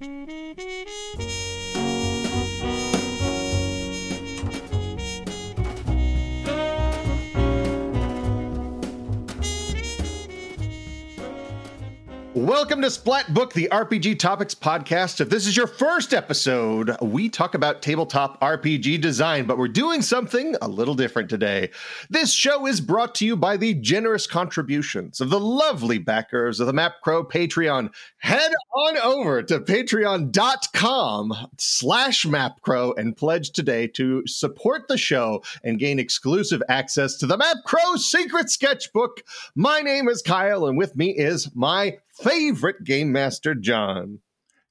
Música Welcome to Splat Book, the RPG Topics podcast. If this is your first episode, we talk about tabletop RPG design, but we're doing something a little different today. This show is brought to you by the generous contributions of the lovely backers of the Map Crow Patreon. Head on over to patreon.com slash mapcrow and pledge today to support the show and gain exclusive access to the Map Crow Secret Sketchbook. My name is Kyle, and with me is my favorite game master, John.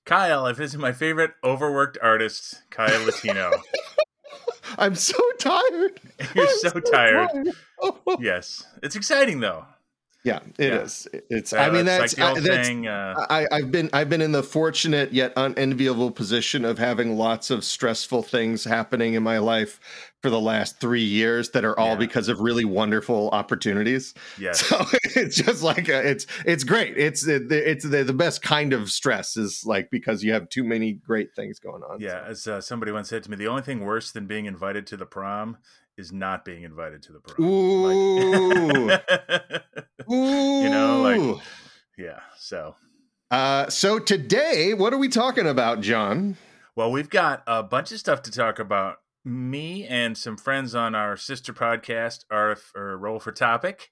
Kyle, if this is my favorite overworked artist, Kyle Latino. I'm so tired. You're I'm so, tired. yes, it's exciting though. Yeah, it Yeah. is. It's. Uh, I mean, that's, like I, that's thing, uh, I, I've been I've been in the fortunate yet unenviable position of having lots of stressful things happening in my life for the last three years that are all Yeah. because of really wonderful opportunities. Yeah. So it's just like uh it's it's great. It's it, it's the, the best kind of stress is like because you have too many great things going on. Yeah, as uh, somebody once said to me, the only thing worse than being invited to the prom is not being invited to the prom. Ooh. Like- Ooh. You know, like- yeah. So, Uh, so today, what are we talking about, John? well, we've got a bunch of stuff to talk about. Me and some friends on our sister podcast, RF or Roll for Topic,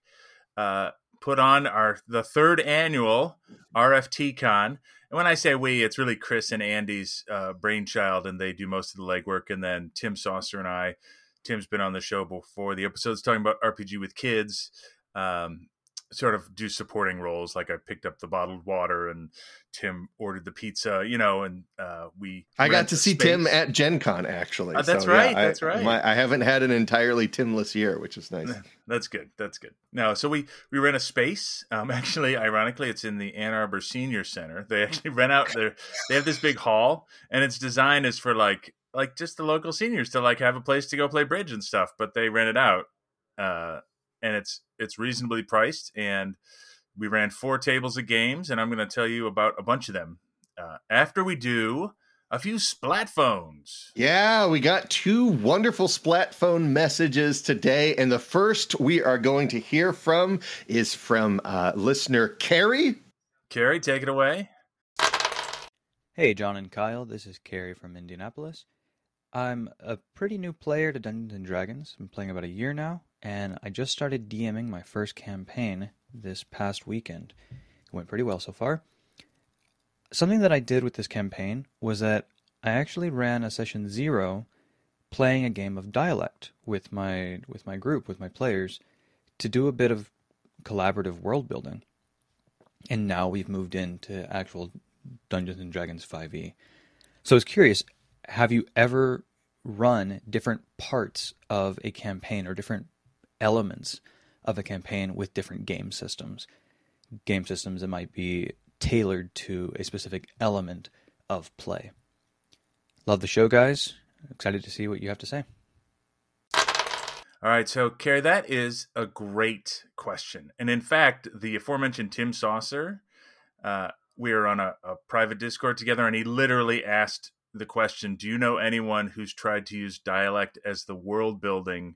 uh, put on our the third annual RFT Con. And when I say we, it's really Chris and Andy's uh, brainchild, and they do most of the legwork. And then Tim Saucer and I, Tim's been on the show before. The episodes talking about RPG with kids, um, sort of do supporting roles. Like I picked up the bottled water, and Tim ordered the pizza. You know, and uh, we. I got to see space. Tim at Gen Con, actually. Oh, that's So, yeah, right, I- that's right. My, I haven't had an entirely Timless year, which is nice. That's good. That's good. No, so we we rent a space. Um, actually, ironically, it's in the Ann Arbor Senior Center. They actually rent out their. They have this big hall, and its design is for like like just the local seniors to like have a place to go play bridge and stuff. But they rent it out, uh, and it's it's reasonably priced. And we ran four tables of games, and I'm going to tell you about a bunch of them uh, after we do a few splat phones. Yeah, we got two wonderful Splat phone messages today. And the first we are going to hear from is from uh, listener Carrie. Carrie, take it away. Hey, John and Kyle, this is Carrie from Indianapolis. I'm a pretty new player to Dungeons and Dragons. I'm playing about a year now, and I just started DMing my first campaign this past weekend. It went pretty well so far. Something that I did with this campaign was that I actually ran a session zero playing a game of dialect with my with my group, with my players, to do a bit of collaborative world building. And now we've moved into actual Dungeons and Dragons 5e. So I was curious, have you ever run different parts of a campaign or different elements of a campaign with different game systems? Game systems that might be tailored to a specific element of play. Love the show, guys. Excited to see what you have to say. All right, so Carrie, that is a great question, and in fact, the aforementioned Tim Saucer, uh, we were on a, a private Discord together, and he literally asked the question: Do you know anyone who's tried to use dialect as the world building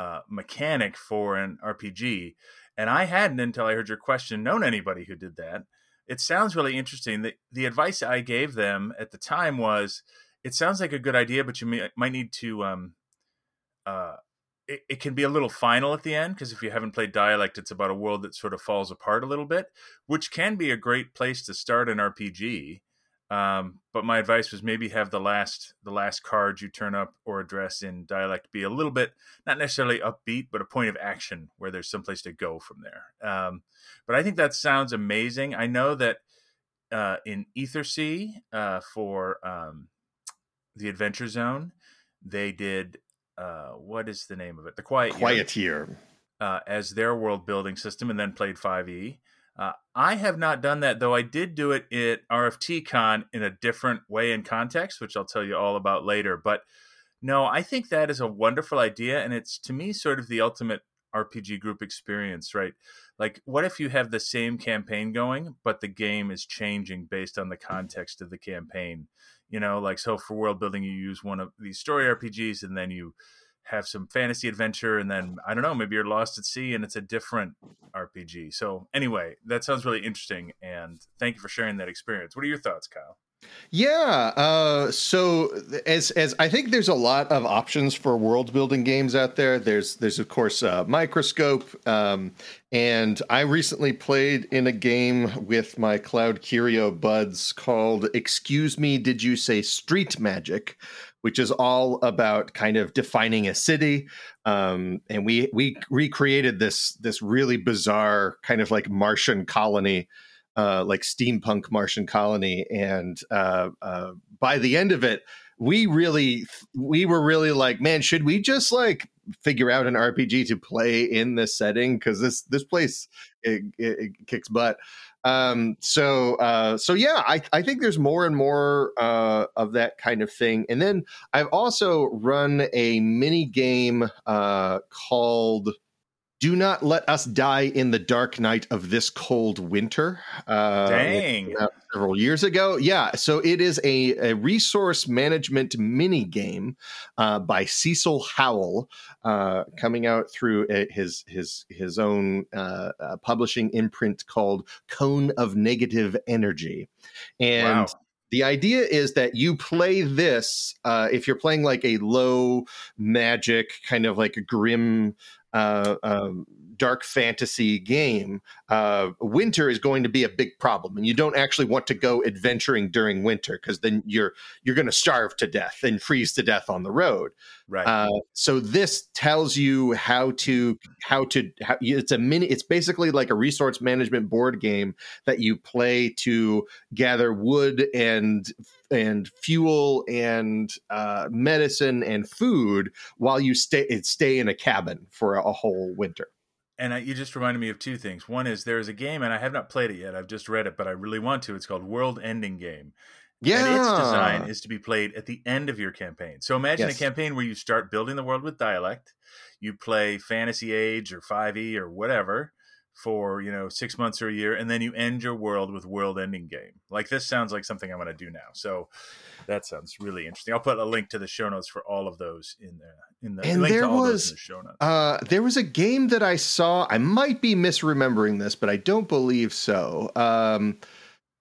uh, mechanic for an RPG? And I hadn't until I heard your question known anybody who did that. It sounds really interesting. The, the advice I gave them at the time was, it sounds like a good idea, but you may, might need to. Um, uh, it, it can be a little final at the end because if you haven't played dialect it's about a world that sort of falls apart a little bit which can be a great place to start an rpg um, but my advice was maybe have the last the last card you turn up or address in dialect be a little bit not necessarily upbeat but a point of action where there's some place to go from there um, but i think that sounds amazing i know that uh, in ethersea uh, for um, the adventure zone they did uh, what is the name of it? The Quiet Quiet Year. uh, as their world building system, and then played 5e. Uh, I have not done that though. I did do it at RFT Con in a different way and context, which I'll tell you all about later. But no, I think that is a wonderful idea, and it's to me sort of the ultimate RPG group experience, right? like what if you have the same campaign going but the game is changing based on the context of the campaign you know like so for world building you use one of these story rpgs and then you have some fantasy adventure and then i don't know maybe you're lost at sea and it's a different rpg so anyway that sounds really interesting and thank you for sharing that experience what are your thoughts kyle yeah. Uh, so as as I think there's a lot of options for world building games out there. There's there's of course uh, Microscope, um, and I recently played in a game with my Cloud Curio buds called "Excuse Me, Did You Say Street Magic." Which is all about kind of defining a city, um, and we we recreated this this really bizarre kind of like Martian colony uh, like steampunk Martian colony, and uh, uh, by the end of it, we really we were really like, man, should we just like figure out an RPG to play in this setting? Because this this place it, it, it kicks butt. Um, so uh, so yeah, I I think there's more and more uh, of that kind of thing, and then I've also run a mini game uh, called do not let us die in the dark night of this cold winter. Uh, Dang. Several years ago. Yeah. So it is a, a resource management mini game uh, by Cecil Howe, uh, coming out through his his his own uh, uh, publishing imprint called Cone of Negative Energy. And wow. The idea is that you play this uh, if you're playing like a low magic, kind of like a grim uh, um, dark fantasy game, uh, winter is going to be a big problem, and you don't actually want to go adventuring during winter because then you're you're going to starve to death and freeze to death on the road. Right. Uh, so this tells you how to how to how, it's a mini. It's basically like a resource management board game that you play to gather wood and and fuel and uh, medicine and food while you stay stay in a cabin for a, a whole winter and I, you just reminded me of two things. One is there's a game, and I have not played it yet. I've just read it, but I really want to. It's called World Ending Game. Yeah. And its design is to be played at the end of your campaign. So imagine yes. a campaign where you start building the world with dialect. You play Fantasy Age or 5e or whatever for, you know, six months or a year, and then you end your world with World Ending Game. Like this sounds like something I'm going to do now. So that sounds really interesting. I'll put a link to the show notes for all of those in there. In the and there was in the show notes. Uh, there was a game that I saw. I might be misremembering this, but I don't believe so. Um,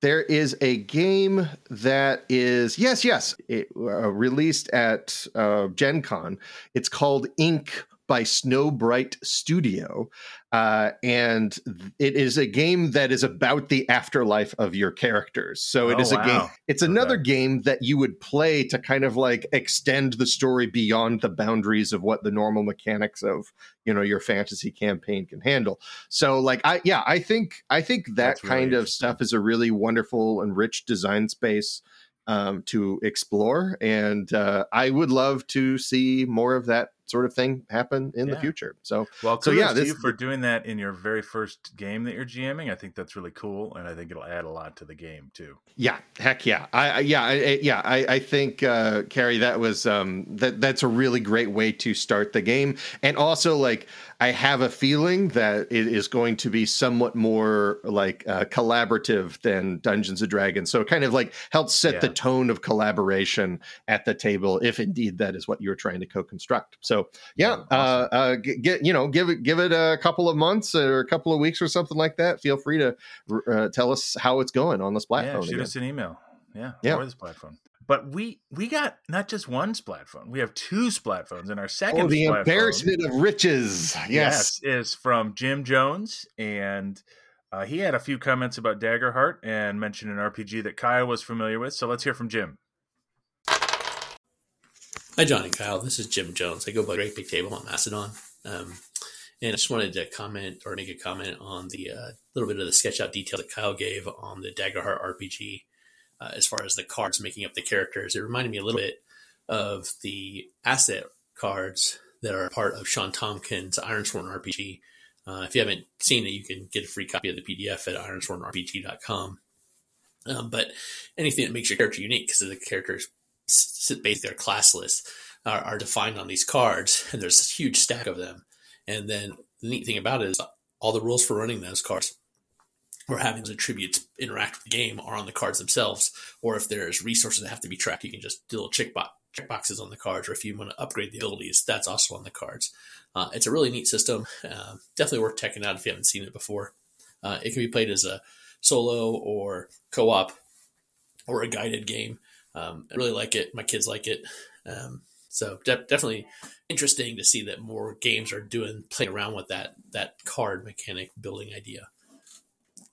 there is a game that is yes, yes, it, uh, released at uh, Gen Con. It's called Ink by Snow Bright Studio. Uh, and it is a game that is about the afterlife of your characters. So it oh, is wow. a game. It's another okay. game that you would play to kind of like extend the story beyond the boundaries of what the normal mechanics of you know your fantasy campaign can handle. So like I yeah I think I think that That's kind really of stuff is a really wonderful and rich design space. Um, to explore, and uh, I would love to see more of that sort of thing happen in yeah. the future. So, well, so yeah, this, you for doing that in your very first game that you're GMing. I think that's really cool, and I think it'll add a lot to the game too. Yeah, heck yeah, I, I yeah, I, yeah. I, I think uh, Carrie, that was um, that that's a really great way to start the game, and also like I have a feeling that it is going to be somewhat more like uh, collaborative than Dungeons and Dragons. So it kind of like helps set yeah. the tone of collaboration at the table, if indeed that is what you're trying to co-construct. So yeah, uh, uh, get you know, give it give it a couple of months or a couple of weeks or something like that. Feel free to uh, tell us how it's going on this platform. Yeah, shoot again. us an email. Yeah, yeah, or this platform. But we we got not just one splat phone. We have two splat phones, and our second. Oh, the embarrassment phone, of riches. Yes. yes, is from Jim Jones, and uh, he had a few comments about Daggerheart and mentioned an RPG that Kyle was familiar with. So let's hear from Jim. Hi, John and Kyle. This is Jim Jones. I go by Great Big Table on Mastodon. Um, and I just wanted to comment or make a comment on the uh, little bit of the sketch out detail that Kyle gave on the Daggerheart RPG uh, as far as the cards making up the characters. It reminded me a little bit of the asset cards that are part of Shawn Tomkin's Ironsworn RPG. Uh, if you haven't seen it, you can get a free copy of the PDF at ironswornrpg.com. Um, but anything that makes your character unique because the characters basically are classless are, are defined on these cards, and there's a huge stack of them. And then the neat thing about it is all the rules for running those cards or having the attributes interact with the game are on the cards themselves, or if there's resources that have to be tracked, you can just do little check, box, check boxes on the cards, or if you want to upgrade the abilities, that's also on the cards. Uh, it's a really neat system. Uh, definitely worth checking out if you haven't seen it before. Uh, it can be played as a solo or co-op or a guided game. Um, I really like it. My kids like it. Um, so de- definitely interesting to see that more games are doing playing around with that that card mechanic building idea.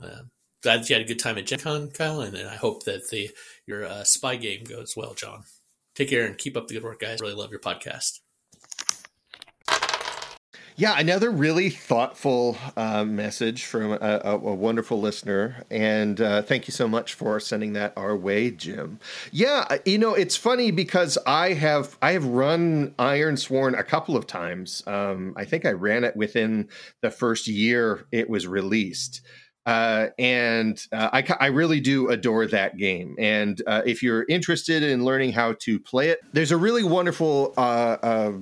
Uh, glad that you had a good time at Gen Con, Kyle, and, and I hope that the your uh, spy game goes well, John. Take care and keep up the good work, guys. Really love your podcast. Yeah, another really thoughtful uh, message from a, a, a, wonderful listener, and uh, thank you so much for sending that our way, Jim. Yeah, you know it's funny because I have I have run Iron Sworn a couple of times. Um, I think I ran it within the first year it was released. Uh, and uh, I, I really do adore that game. And uh, if you're interested in learning how to play it, there's a really wonderful uh, uh,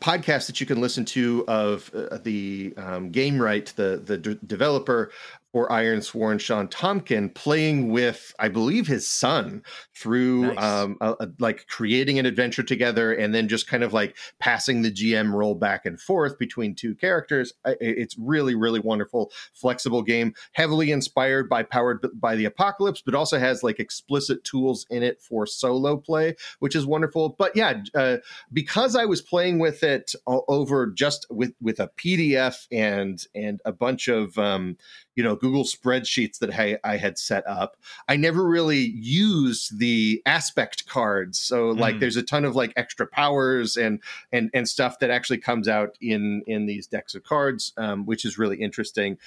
podcast that you can listen to of uh, the um, Gamewright, the the d- developer or Iron Sworn Shawn Tomkin playing with, I believe, his son through nice. um, a, a, like creating an adventure together and then just kind of like passing the GM role back and forth between two characters. It's really, really wonderful, flexible game, heavily inspired by Powered by the Apocalypse, but also has like explicit tools in it for solo play, which is wonderful. But yeah, uh, because I was playing with it over just with with a PDF and and a bunch of um, you know google spreadsheets that I, I, had set up. I never really used the asset cards. So like mm. there's a ton of like extra powers and and and stuff that actually comes out in in these decks of cards um, which is really interesting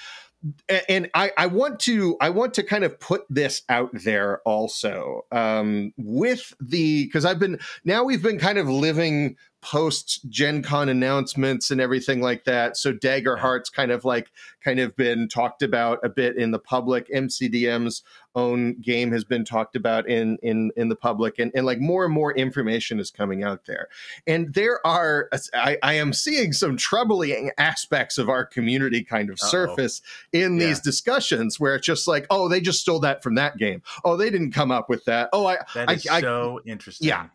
and I, I, want to I want to kind of put this out there also um, with the because I've been now we've been kind of living post Gen Con announcements and everything like that. So Daggerheart's kind of like kind of been talked about a bit in the public. MCDM's own game has been talked about in in in the public, and and like more and more information is coming out there. And there are I, I am seeing some troubling aspects of our community kind of Uh-oh. surface in yeah. these discussions where it's just like, oh, they just stole that from that game. Oh, they didn't come up with that. Oh, I that is I, so I, interesting. Yeah,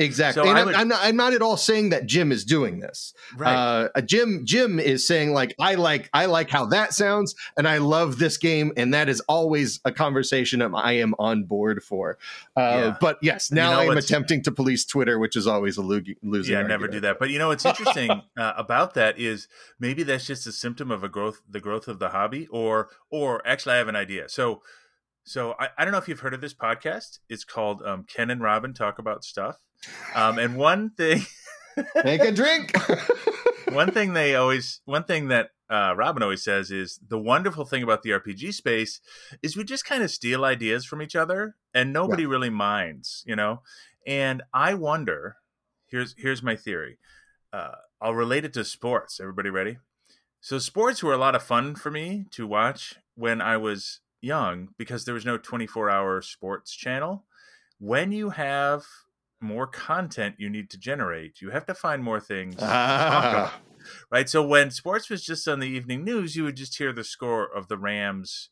Exactly. So and would, I'm, not, I'm, not, at all saying that Jim is doing this. Right. Uh, Jim Jim is saying like I like I like how that sounds and I love this game and that is always a conversation I am on board for. Uh, yeah. But yes, now you know, I'm attempting to police Twitter, which is always a lo- losing. Yeah, never do that. But you know what's interesting uh, about that is maybe that's just a symptom of a growth, the growth of the hobby, or or actually I have an idea. So so I, I don't know if you've heard of this podcast. It's called um, Ken and Robin Talk About Stuff um, and one thing, make a drink. one thing they always, one thing that uh, Robin always says is the wonderful thing about the RPG space is we just kind of steal ideas from each other, and nobody yeah. really minds, you know. And I wonder. Here's here's my theory. Uh, I'll relate it to sports. Everybody ready? So sports were a lot of fun for me to watch when I was young because there was no 24 hour sports channel. When you have more content you need to generate. You have to find more things ah. Right. So when sports was just on the evening news, you would just hear the score of the Rams,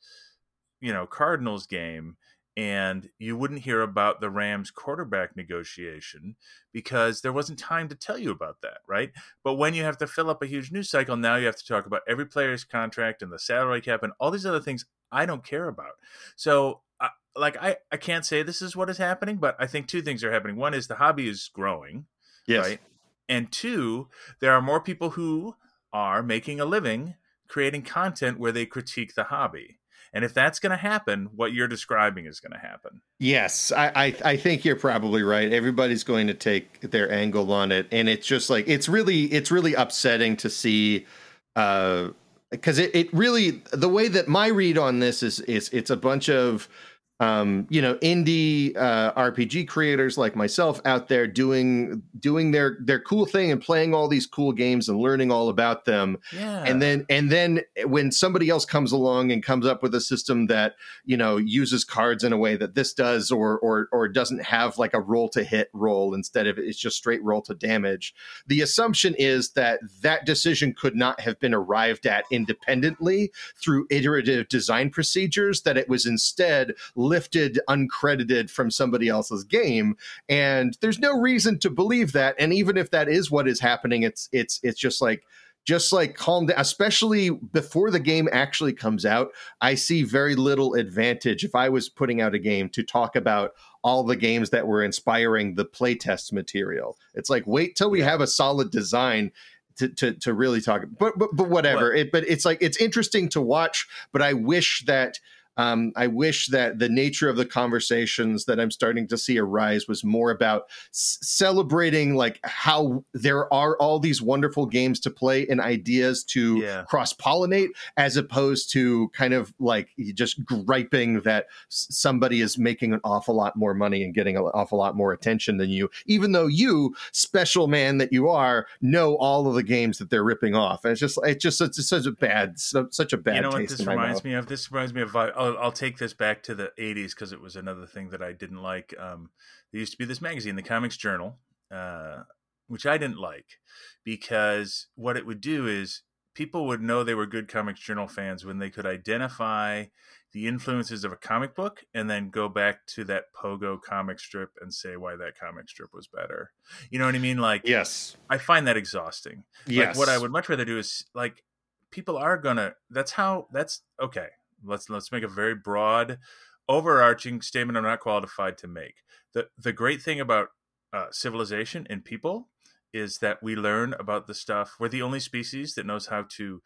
you know, Cardinals game, and you wouldn't hear about the Rams quarterback negotiation because there wasn't time to tell you about that, right? But when you have to fill up a huge news cycle, now you have to talk about every player's contract and the salary cap and all these other things I don't care about. So like I, I can't say this is what is happening, but I think two things are happening. One is the hobby is growing, yes. right? And two, there are more people who are making a living creating content where they critique the hobby. And if that's going to happen, what you're describing is going to happen. Yes, I, I, I think you're probably right. Everybody's going to take their angle on it, and it's just like it's really it's really upsetting to see, because uh, it, it really the way that my read on this is is it's a bunch of um, you know indie uh, RPG creators like myself out there doing doing their their cool thing and playing all these cool games and learning all about them. Yeah. And then and then when somebody else comes along and comes up with a system that you know uses cards in a way that this does or or or doesn't have like a roll to hit roll instead of it's just straight roll to damage, the assumption is that that decision could not have been arrived at independently through iterative design procedures. That it was instead lifted uncredited from somebody else's game. And there's no reason to believe that. And even if that is what is happening it's it's it's just like just like calm down especially before the game actually comes out i see very little advantage if i was putting out a game to talk about all the games that were inspiring the playtest material. It's like wait till we have a solid design to, to, to really talk but but, but whatever. What? it, but it's like it's interesting to watch but i wish that um, I wish that the nature of the conversations that I'm starting to see arise was more about s- celebrating like how there are all these wonderful games to play and ideas to Yeah. cross pollinate, as opposed to kind of like just griping that s- somebody is making an awful lot more money and getting an awful lot more attention than you, even though you, special man that you are, know all of the games that they're ripping off. And it's just it's just it's such a bad such a bad you know what this reminds mouth. me of? This reminds me of. I'll, I'll take this back to the '80s because it was another thing that I didn't like. Um, there used to be this magazine, the Comics Journal, uh, which I didn't like because what it would do is people would know they were good Comics Journal fans when they could identify the influences of a comic book and then go back to that Pogo comic strip and say why that comic strip was better. You know what I mean? Like, Yes. I find that exhausting. Yes. Like what I would much rather do is like people are gonna that's how that's okay. Let's let's make a very broad overarching statement I'm not qualified to make. The the great thing about uh, civilization and people is that we learn about the stuff. We're the only species that knows how to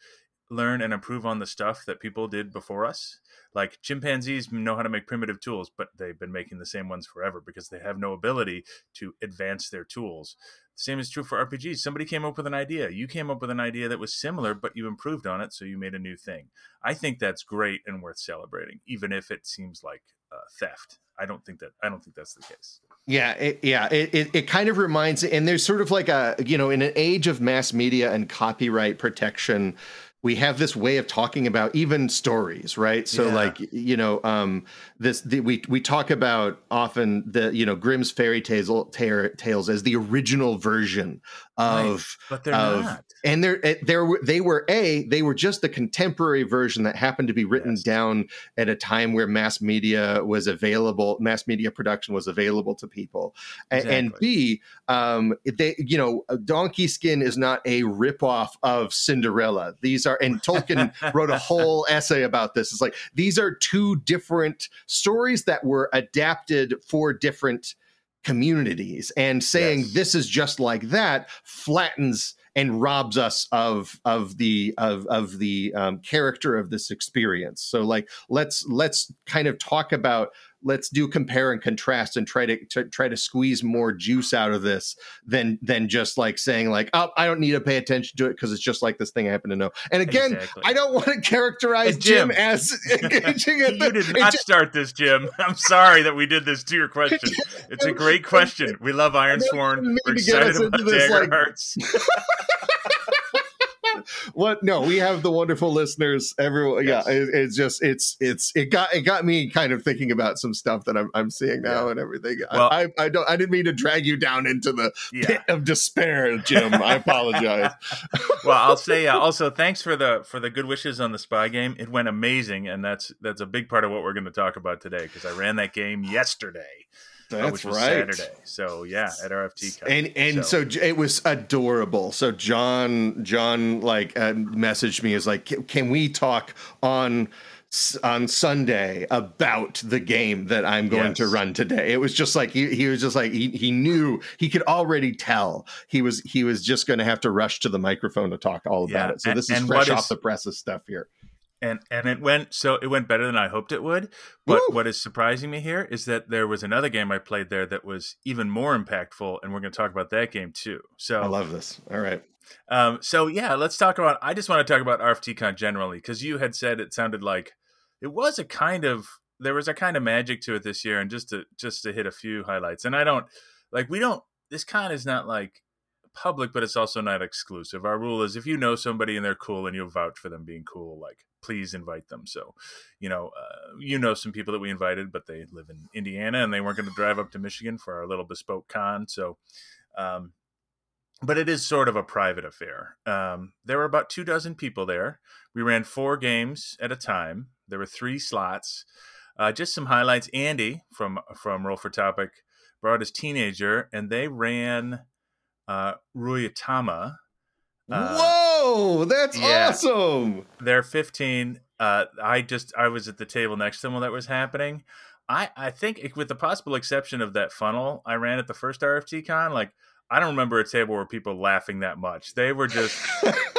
learn and improve on the stuff that people did before us. Like chimpanzees know how to make primitive tools, but they've been making the same ones forever because they have no ability to advance their tools. The same is true for RPGs. Somebody came up with an idea. You came up with an idea that was similar, but you improved on it, so you made a new thing. I think that's great and worth celebrating, even if it seems like uh, theft. I don't think that. I don't think that's the case. Yeah, it, yeah, it, it, it kind of reminds, and there's sort of like a, you know, in an age of mass media and copyright protection, we have this way of talking about even stories, right? So, Yeah. like, you know, um, this the, we we talk about often the you know Grimm's fairy tales ta- tales as the original version of But they're of- not. and they're eh, they were they were a they were just the contemporary version that happened to be written Yes. down at a time where mass media was available mass media production was available to people A- and b um they you know donkey skin is not a ripoff of cinderella these are and tolkien wrote a whole essay about this it's like these are two different stories that were adapted for different communities and saying Yes. this is just like that flattens and robs us of of the of of the um, character of this experience so like let's let's kind of talk about let's do compare and contrast and try to, to try to squeeze more juice out of this than than just like saying like oh i don't need to pay attention to it because it's just like this thing i happen to know and again Exactly. i don't want to characterize Jim. jim, as engaging you the, did not start this, Jim. I'm sorry that we did this to your question. It's a great question. We love Iron Sworn. We're excited about this, Dagger like- Hearts. What no we have the wonderful listeners everyone Yes. yeah it, it's just it's it's it got it got me kind of thinking about some stuff that i'm, I'm seeing now Yeah. and everything Well- I, I i don't i didn't mean to drag you down into the Yeah. pit of despair jim i apologize well, I'll say uh, also thanks for the for the good wishes on the spy game. It went amazing, and that's that's a big part of what we're going to talk about today because I ran that game yesterday, that's which was right Saturday. So yeah, at RFT. Cup. and and so. J- it was adorable so john john like uh, messaged me is like "Can- we talk on on sunday about the game that i'm going to run today it was just like he, he was just like he, he knew he could already tell he was he was just going to have to rush to the microphone to talk all about Yeah, it so and- this is and fresh off is- the presses stuff here and and it went so it went better than I hoped it would. But Woo! what is surprising me here is that there was another game I played there that was even more impactful, and we're going to talk about that game too. So i love this all right Um, so yeah, let's talk about. I just want to talk about RFTCon generally because you had said it sounded like it was a kind of there was a kind of magic to it this year, and just to just to hit a few highlights. And I don't like we don't. This con is not like public, but it's also not exclusive. Our rule is if you know somebody and they're cool and you vouch for them being cool, like please invite them. So, you know, uh, you know some people that we invited, but they live in Indiana and they weren't going to drive up to Michigan for our little bespoke con. So, um, but it is sort of a private affair. Um, there were about two dozen people there. We ran four games at a time. There were three slots. Uh, just some highlights. Andy from from Roll for Topic brought his teenager, and they ran uh, Ryuutama. Uh, Whoa, that's yeah, awesome! They're 15. Uh, I just I was at the table next to them while that was happening. I I think with the possible exception of that funnel I ran at the first RFT con, like I don't remember a table where people laughing that much. They were just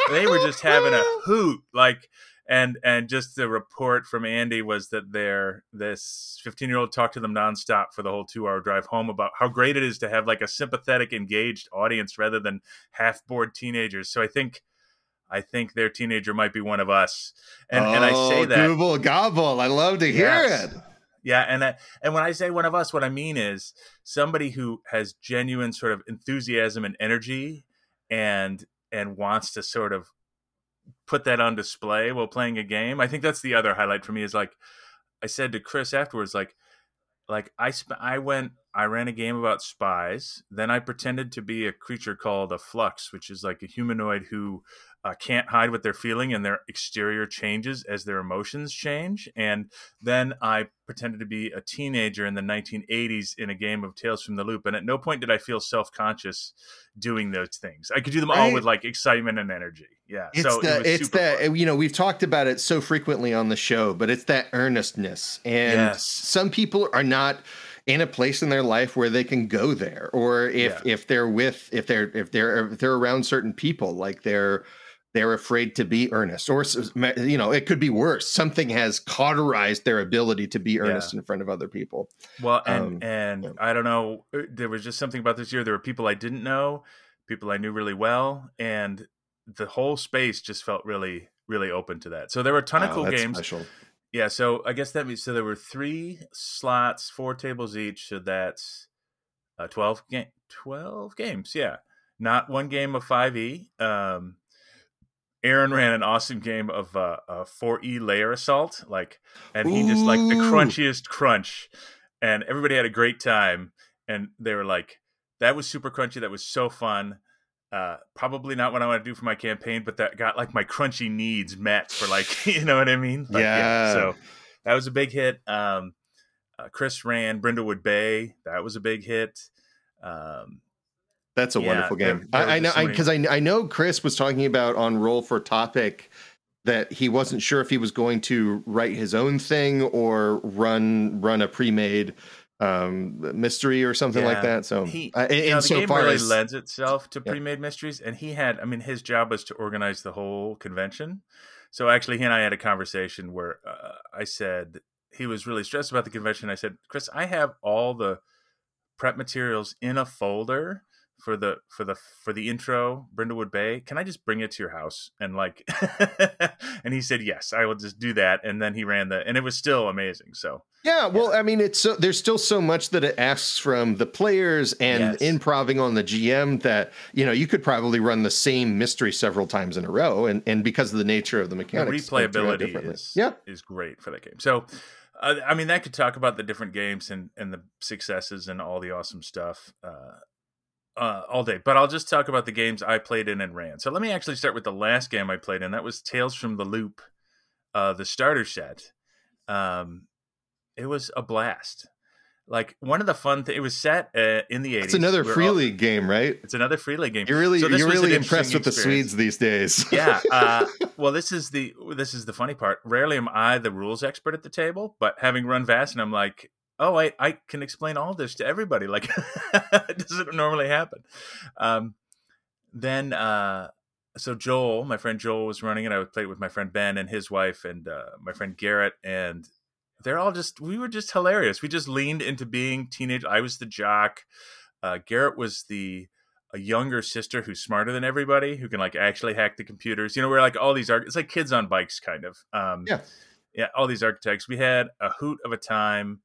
they were just having a hoot like and and just the report from Andy was that their this 15 year old talked to them nonstop for the whole two hour drive home about how great it is to have like a sympathetic, engaged audience rather than half bored teenagers. So I think I think their teenager might be one of us. And oh, and I say oh, that Google gobble. I love to hear yes. it. Yeah, and I, and when I say one of us, what I mean is somebody who has genuine sort of enthusiasm and energy, and and wants to sort of put that on display while playing a game. I think that's the other highlight for me is like I said to Chris afterwards, like like I sp- I went I ran a game about spies. Then I pretended to be a creature called a flux, which is like a humanoid who uh, can't hide what they're feeling and their exterior changes as their emotions change. And then I pretended to be a teenager in the 1980s in a game of Tales from the Loop. And at no point did I feel self conscious doing those things. I could do them right. all with like excitement and energy. Yeah. It's so the, it it's that, fun. you know, we've talked about it so frequently on the show, but it's that earnestness. And yes. some people are not in a place in their life where they can go there or if yeah. if they're with if they're if they're if they're around certain people like they're they're afraid to be earnest or you know it could be worse something has cauterized their ability to be earnest yeah. in front of other people well and um, and yeah. i don't know uh, there was just something about this year there were people i didn't know people i knew really well and the whole space just felt really really open to that so there were a ton of cool games special. Yeah so i guess that means so there were three slots four tables each so that's uh, 12 game 12 games yeah not one game of 5e um Aaron ran an awesome game of uh, a 4E Lair Assault, like, and he Ooh. just like the crunchiest crunch, and everybody had a great time, and they were like, "That was super crunchy. That was so fun." Uh, probably not what I want to do for my campaign, but that got like my crunchy needs met for like, you know what I mean? Like, yeah. yeah. So that was a big hit. Um, uh, Chris ran Brindlewood Bay. That was a big hit. Um, that's a yeah, wonderful game. I, I, know because I, I, I know Chris was talking about on Roll for Topic that he wasn't sure if he was going to write his own thing or run run a pre-made um, mystery or something yeah. like that. So he, uh, in, know, the so game far really as, lends itself to yeah. pre-made mysteries, and he had. I mean, his job was to organize the whole convention. So actually, he and I had a conversation where uh, I said he was really stressed about the convention. I said, Chris, I have all the prep materials in a folder for the for the for the intro brindlewood bay can i just bring it to your house and like and he said yes i will just do that and then he ran the and it was still amazing so yeah well yeah. i mean it's so there's still so much that it asks from the players and yes. improving on the gm that you know you could probably run the same mystery several times in a row and and because of the nature of the mechanics the replayability is yeah is great for that game so uh, I mean, that could talk about the different games and, and the successes and all the awesome stuff. Uh, uh, all day, but I'll just talk about the games I played in and ran. So let me actually start with the last game I played in. That was Tales from the Loop, uh, the starter set. Um, it was a blast. Like one of the fun things, it was set uh, in the 80s. It's another Free all, League game, right? It's another Free League game. You're really, so you're really impressed with experience. the Swedes these days. yeah. Uh, well, this is the this is the funny part. Rarely am I the rules expert at the table, but having run Vast, and I'm like, oh, I, I can explain all this to everybody. Like, it doesn't normally happen. Um, then, uh, so Joel, my friend Joel was running it. I played with my friend Ben and his wife and uh, my friend Garrett, and they're all just we were just hilarious. We just leaned into being teenage. I was the jock. Uh, Garrett was the a younger sister who's smarter than everybody, who can like actually hack the computers. You know, we're like all these are it's like kids on bikes, kind of. Um, yeah yeah, all these architects. We had a hoot of a time,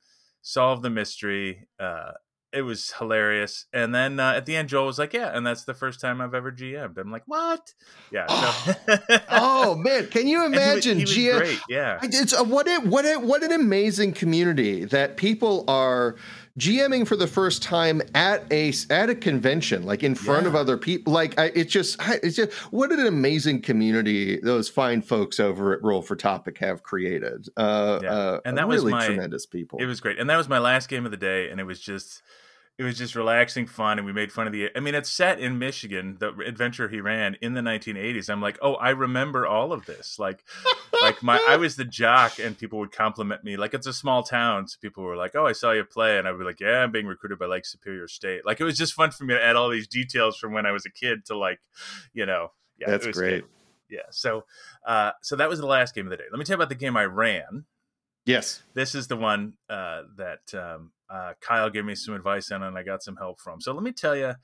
solved the mystery. Uh, it was hilarious. And then uh, at the end, Joel was like, "Yeah," and that's the first time I've ever GM'd. I'm like, "What?" Yeah. So. oh man, can you imagine? he was, he was great. Yeah. It's a, what it what it what an amazing community that people are GMing for the first time at a at a convention, like in front yeah. of other people. Like I, it's just it's just what an amazing community those fine folks over at Roll for Topic have created. Uh, yeah. uh, and that really was my, tremendous people. It was great, and that was my last game of the day, and it was just it was just relaxing fun and we made fun of the i mean it's set in michigan the adventure he ran in the 1980s i'm like oh i remember all of this. Like like my i was the jock and people would compliment me. Like it's a small town so people were like oh i saw you play and i'd be like yeah i'm being recruited by like superior state. Like it was just fun for me to add all these details from when i was a kid to like you know yeah that's great good. yeah so uh so that was the last game of the day. Let me tell you about the game i ran Yes. This is the one uh, that um, uh, Kyle gave me some advice on and I got some help from. So let me tell you.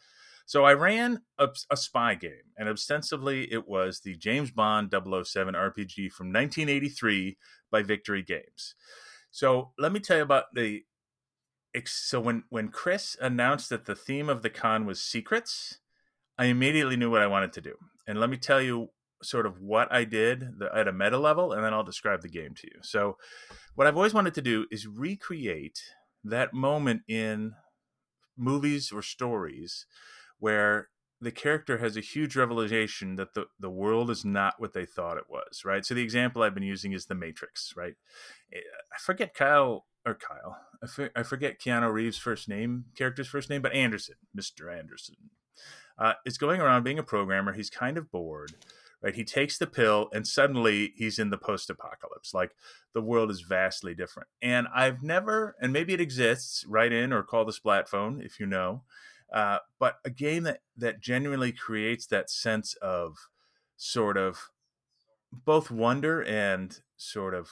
So I ran a, a, spy game, and ostensibly it was the James Bond 007 RPG from 1983 by Victory Games. So let me tell you about the. So when when Chris announced that the theme of the con was secrets, I immediately knew what I wanted to do, and let me tell you sort of what I did at a meta level, and then I'll describe the game to you. So what I've always wanted to do is recreate that moment in movies or stories where the character has a huge revelation that the, the world is not what they thought it was, right? So the example I've been using is the Matrix, right? Eh, I forget Kyle or Kyle. I, forget Keanu Reeves' first name, character's first name, but Anderson, Mr. Anderson, uh, is going around being a programmer. He's kind of bored right? He takes the pill and suddenly he's in the post apocalypse. Like the world is vastly different. And I've never, and maybe it exists, write in or call the splat phone if you know. Uh, but a game that, that genuinely creates that sense of sort of both wonder and sort of,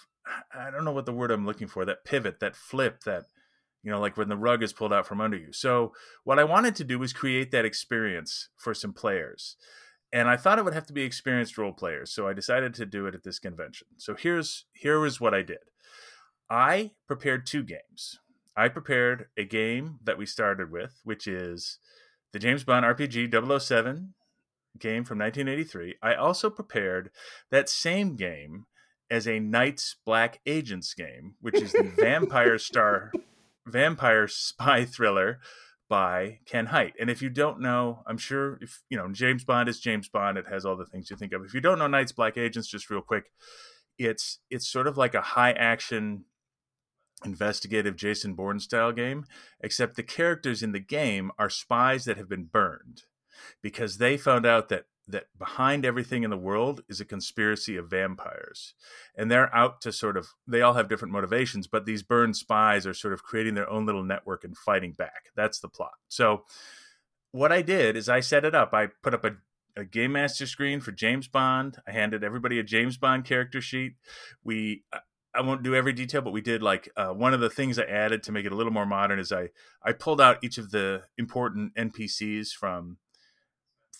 I don't know what the word I'm looking for, that pivot, that flip, that, you know, like when the rug is pulled out from under you. So, what I wanted to do was create that experience for some players and I thought it would have to be experienced role players, so I decided to do it at this convention. So here's here was what I did. I prepared two games. I prepared a game that we started with, which is the James Bond RPG 007 game from 1983. I also prepared that same game as a Night's Black Agents game, which is the Vampire Star vampire spy thriller by Ken Hite. And if you don't know, I'm sure if you know James Bond is James Bond, it has all the things you think of. If you don't know Night's Black Agents, just real quick, it's it's sort of like a high action investigative Jason Bourne style game, except the characters in the game are spies that have been burned because they found out that that behind everything in the world is a conspiracy of vampires. And they're out to sort of they all have different motivations but these burned spies are sort of creating their own little network and fighting back. That's the plot. So what i did is i set it up. I put up a, a game master screen for james bond. I handed everybody a james bond character sheet. We I won't do every detail, but we did like uh, one of the things I added to make it a little more modern is I I pulled out each of the important NPCs from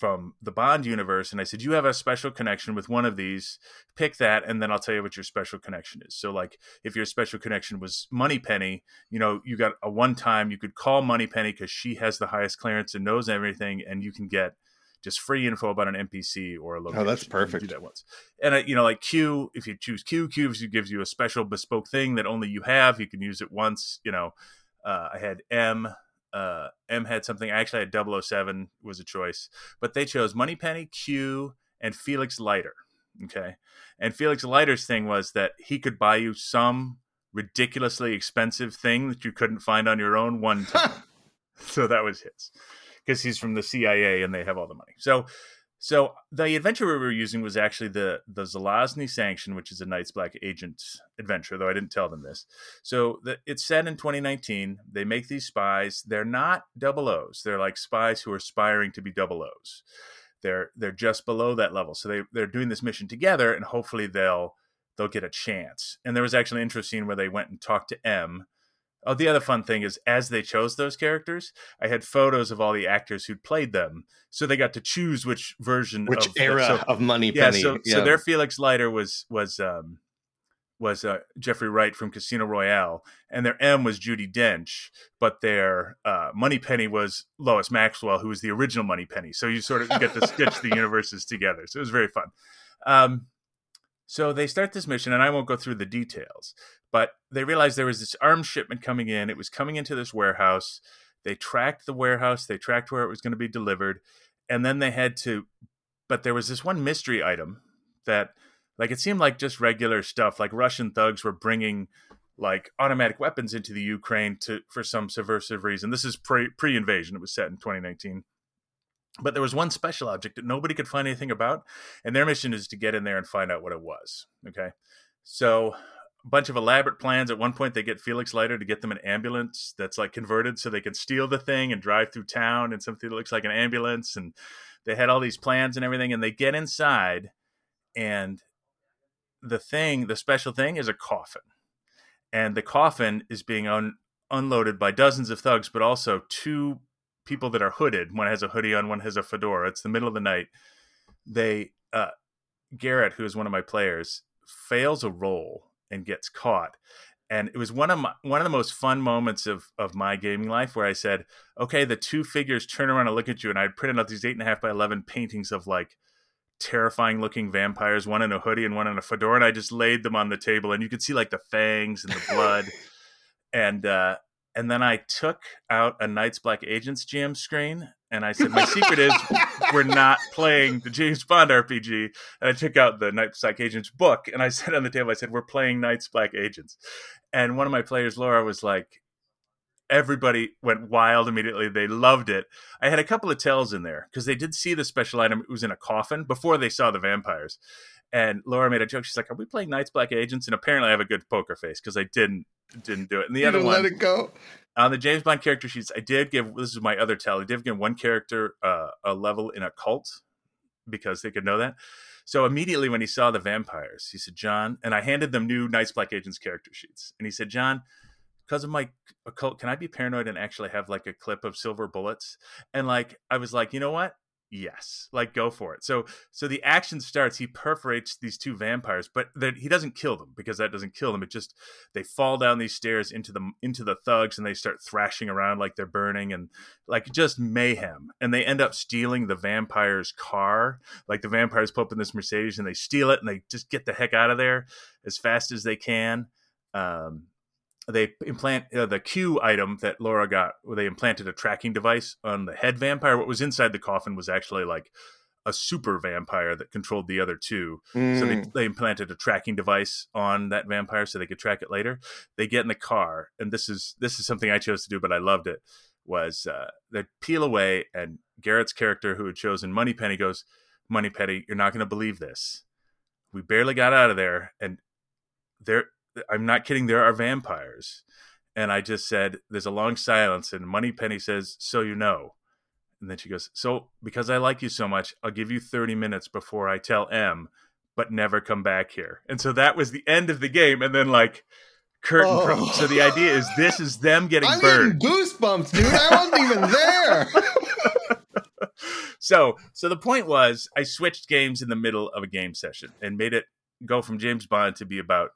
from the Bond universe, and I said, "You have a special connection with one of these. Pick that, and then I'll tell you what your special connection is." So, like, if your special connection was Moneypenny, you know, you got a one time you could call Moneypenny because she has the highest clearance and knows everything, and you can get just free info about an NPC or a location. Oh, that's perfect. Do that once, and uh, you know, like Q, if you choose Q, Q gives you a special bespoke thing that only you have. You can use it once. You know, uh, I had M uh, M had something. I actually had 007 was a choice, but they chose Moneypenny, Q, and Felix Leiter. Okay, and Felix Leiter's thing was that he could buy you some ridiculously expensive thing that you couldn't find on your own one time. so that was his because he's from the CIA and they have all the money. So so the adventure we were using was actually the the Zalozhniy Sanction, which is a Night's Black Agent adventure, though I didn't tell them this. So the, it's set in 2019. They make these spies. They're not double O's. They're like spies who are aspiring to be double O's. They're they're just below that level. So they they're doing this mission together, and hopefully they'll they'll get a chance. And there was actually an interesting scene where they went and talked to M, Oh, the other fun thing is, as they chose those characters, I had photos of all the actors who'd played them, so they got to choose which version, which of, era so, of Money yeah, Penny. So, yeah. so their Felix Leiter was was um, was uh, Jeffrey Wright from Casino Royale, and their M was Judi Dench, but their uh, Moneypenny was Lois Maxwell, who was the original Moneypenny. So you sort of get to stitch the universes together. So it was very fun. Um, so they start this mission, and I won't go through the details, but they realized there was this arms shipment coming in. It was coming into this warehouse. They tracked the warehouse, they tracked where it was going to be delivered, and then they had to. But there was this one mystery item that like it seemed like just regular stuff. Like Russian thugs were bringing like automatic weapons into the Ukraine to for some subversive reason. This is pre pre invasion. It was set in 2019. But there was one special object that nobody could find anything about, and their mission is to get in there and find out what it was. Okay, so a bunch of elaborate plans. At one point, they get Felix Leiter to get them an ambulance that's like converted so they can steal the thing and drive through town in something that looks like an ambulance. And they had all these plans and everything. And they get inside, and the thing, the special thing is a coffin. And the coffin is being un- unloaded by dozens of thugs, but also two people that are hooded. One has a hoodie on, one has a fedora. It's the middle of the night. They, uh, Garrett, who is one of my players, fails a roll and gets caught. And it was one of my one of the most fun moments of of my gaming life where I said, "Okay, the two figures turn around and look at you," and I printed out these eight and a half by eleven paintings of like terrifying looking vampires, one in a hoodie and one in a fedora, and I just laid them on the table, and you could see like the fangs and the blood, and uh, and then I took out a Night's Black Agents GM screen, and I said, "My secret is we're not playing the James Bond RPG." And I took out the Night's Black Agents book, and I said on the table, "I said we're playing Night's Black Agents," and one of my players, Laura, was like, everybody went wild immediately. They loved it. I had a couple of tells in there because they did see the special item. It was in a coffin before they saw the vampires. And Laura made a joke. She's like, "Are we playing Night's Black Agents?" And apparently, I have a good poker face because I didn't didn't do it. And the you other one, let it go. on the James Bond character sheets, I did give this is my other tell. I did give one character uh, a level in occult because they could know that. So immediately when he saw the vampires, he said, "John," and I handed them new Night's Black Agents character sheets, and he said, "John, because of my occult, can I be paranoid and actually have like a clip of silver bullets?" And like I was like, you know what? Yes, like go for it. So so the action starts. He perforates these two vampires, but he doesn't kill them because that doesn't kill them. It just they fall down these stairs into the into the thugs and they start thrashing around like they're burning and like just mayhem. And they end up stealing the vampire's car. Like the vampires pull up in this Mercedes and they steal it and they just get the heck out of there as fast as they can. Um, they implant uh, the Q item that Laura got, where they implanted a tracking device on the head vampire. What was inside the coffin was actually like a super vampire that controlled the other two. Mm. So they, Mm. they implanted a tracking device on that vampire so they could track it later. They get in the car, and this is this is something I chose to do, but I loved it. Was uh, they peel away, and Garrett's character, who had chosen Moneypenny, goes, Money "Moneypenny, you're not going to believe this. We barely got out of there, and there I'm not kidding. There are vampires. And I just said, there's a long silence. And Moneypenny says, so you know. And then she goes, so because I like you so much, I'll give you 30 minutes before I tell M, but never come back here. And so that was the end of the game. And then like curtain. Oh. Pro- so the idea is this is them getting I'm burned. getting goosebumps, dude. I wasn't even there. so so the point was I switched games in the middle of a game session and made it go from James Bond to be about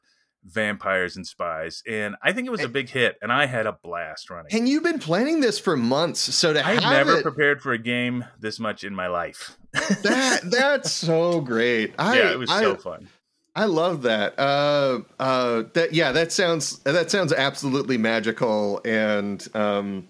vampires and spies. And I think it was a big hit and I had a blast running. and you've been planning this for months, so to I've have never it, prepared for a game this much in my life. that that's so great. I, yeah, it was I, so fun. I love that. Uh, uh, that yeah, that sounds that sounds absolutely magical. And um,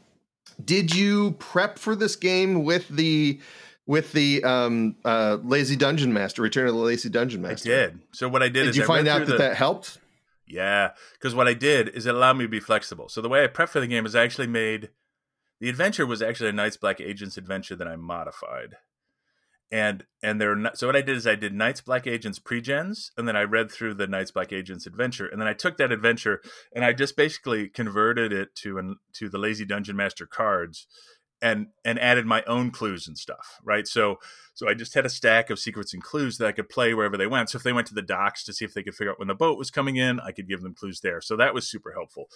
did you prep for this game with the with the um, uh, Lazy Dungeon Master, Return of the Lazy Dungeon master I did. So what I did, Did is you I find out that the, that helped? Yeah, because what I did is it allowed me to be flexible. So the way I prepped for the game is I actually made the adventure was actually a Night's Black Agents adventure that I modified. And and there, are no- so what I did is I did Night's Black Agents pre-gens, and then I read through the Night's Black Agents adventure, and then I took that adventure and I just basically converted it to an to the Lazy Dungeon Master cards, and and added my own clues and stuff. Right, so so I just had a stack of secrets and clues that I could play wherever they went. So if they went to the docks to see if they could figure out when the boat was coming in, I could give them clues there. So that was super helpful.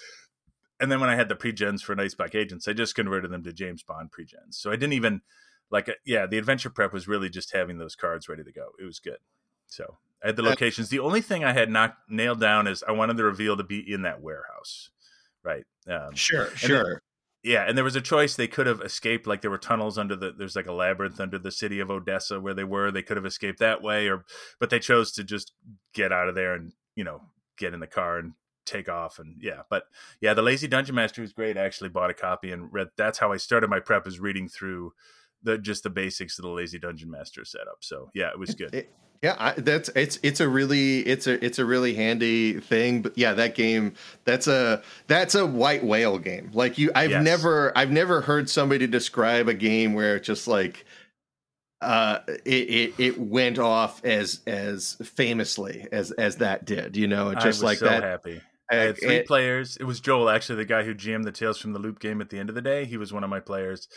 And then when I had the pre-gens for Night's Black Agents, I just converted them to James Bond pre-gens. So I didn't even like, uh, yeah, the adventure prep was really just having those cards ready to go. It was good. So I had the locations. The only thing I had not nailed down is I wanted the reveal to be in that warehouse, right? Um, sure, sure. Yeah, and there was a choice. They could have escaped, like there were tunnels under the. There's like a labyrinth under the city of Odessa where they were. They could have escaped that way, or but they chose to just get out of there and you know get in the car and take off and yeah but yeah the lazy dungeon master was great i actually bought a copy and read that's how i started my prep is reading through the just the basics of the lazy dungeon master setup so yeah it was good it, yeah, I, that's it's it's a really it's a it's a really handy thing. But yeah, that game that's a that's a white whale game. Like you, I've yes. never I've never heard somebody describe a game where it's just like uh it, it, it went off as as famously as as that did. You know, just like so that. Happy. I had three it, players. It was Joel, actually, the guy who GM'd the Tales from the Loop game at the end of the day. He was one of my players.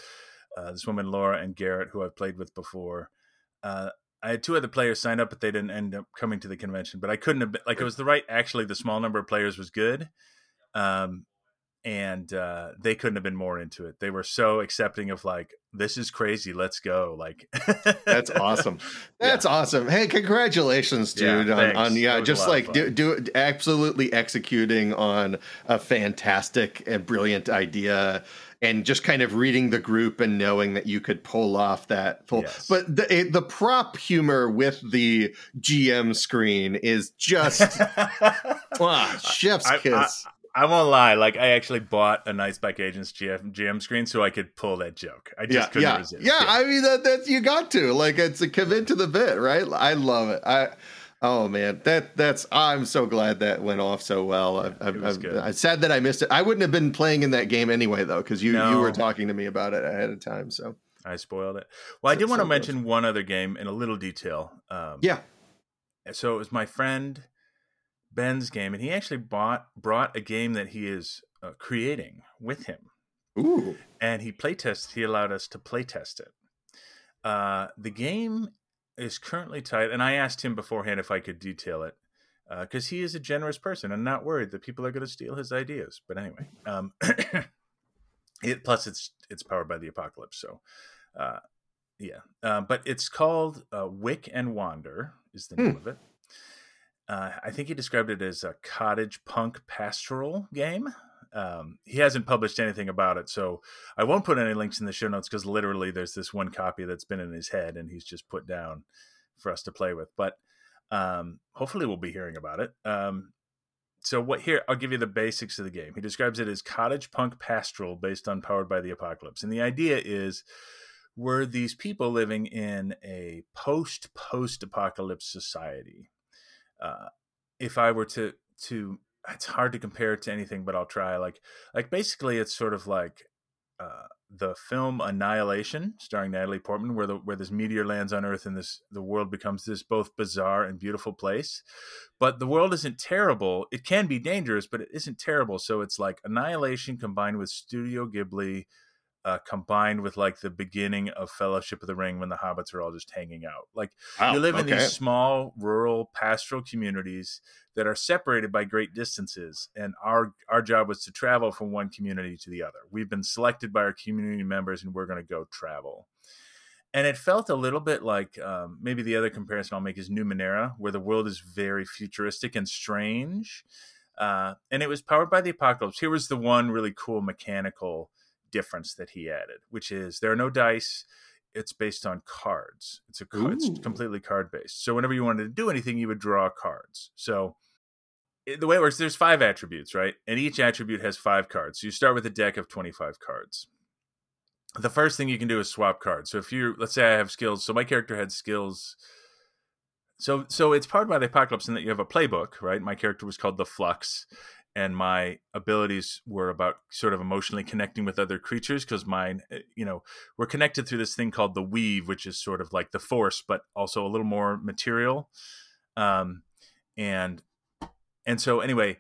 Uh, this woman, Laura, and Garrett, who I've played with before. Uh, I had two other players sign up, but they didn't end up coming to the convention. But I couldn't have been, like it was the right. Actually, the small number of players was good, um, and uh, they couldn't have been more into it. They were so accepting of like this is crazy. Let's go! Like that's awesome. That's yeah. awesome. Hey, congratulations, dude! Yeah, on, on, yeah, just like do, do absolutely executing on a fantastic and brilliant idea and just kind of reading the group and knowing that you could pull off that full yes. but the it, the prop humor with the gm screen is just ah, chef's I, kiss. I, I, won't lie like i actually bought a Night's Black Agents GM, gm screen so i could pull that joke. I just yeah, couldn't yeah, resist yeah, yeah. I mean that that's you got to like it's a commit to the bit right? I love it. I Oh man, that that's I'm so glad that went off so well. I, I, I, am sad that I missed it. I wouldn't have been playing in that game anyway though, because you no. you were talking to me about it ahead of time. So I spoiled it. Well, I did want to mention one other game in a little detail. Um, yeah. So it was my friend Ben's game, and he actually bought brought a game that he is uh, creating with him. Ooh. And he playtested. He allowed us to playtest it. Uh, the game is currently tied, and I asked him beforehand if I could detail it because uh, he is a generous person and not worried that people are going to steal his ideas. But anyway, um, it plus it's it's powered by the apocalypse, so uh, yeah. Uh, but it's called uh, Wick and Wander is the name hmm. of it. Uh, I think he described it as a cottage punk pastoral game. Um, he hasn't published anything about it, so I won't put any links in the show notes because literally there's this one copy that's been in his head and he's just put down for us to play with. But um, hopefully we'll be hearing about it. Um, so what here? I'll give you the basics of the game. He describes it as cottage punk pastoral based on Powered by the Apocalypse, and the idea is were these people living in a post post apocalypse society. Uh, if I were to to it's hard to compare it to anything, but I'll try. Like, like basically, it's sort of like uh, the film Annihilation, starring Natalie Portman, where the where this meteor lands on Earth and this the world becomes this both bizarre and beautiful place. But the world isn't terrible. It can be dangerous, but it isn't terrible. So it's like Annihilation combined with Studio Ghibli uh, combined with like the beginning of Fellowship of the Ring when the hobbits are all just hanging out. Like wow, you live in these small rural pastoral communities that are separated by great distances, and our our job was to travel from one community to the other. We've been selected by our community members, and we're going to go travel. And it felt a little bit like um, maybe the other comparison I'll make is Numenera, where the world is very futuristic and strange. Uh, and it was powered by the apocalypse. Here was the one really cool mechanical difference that he added, which is there are no dice. It's based on cards. It's a it's completely card based. So whenever you wanted to do anything, you would draw cards. So it, the way it works, there's five attributes, right? And each attribute has five cards. So you start with a deck of 25 cards. The first thing you can do is swap cards. So if you, let's say I have skills. So my character had skills. So so it's powered by the apocalypse in that you have a playbook, right? My character was called the Flux, and my abilities were about sort of emotionally connecting with other creatures because mine eh, you know we're connected through this thing called the weave which is sort of like the force but also a little more material. Um and and so anyway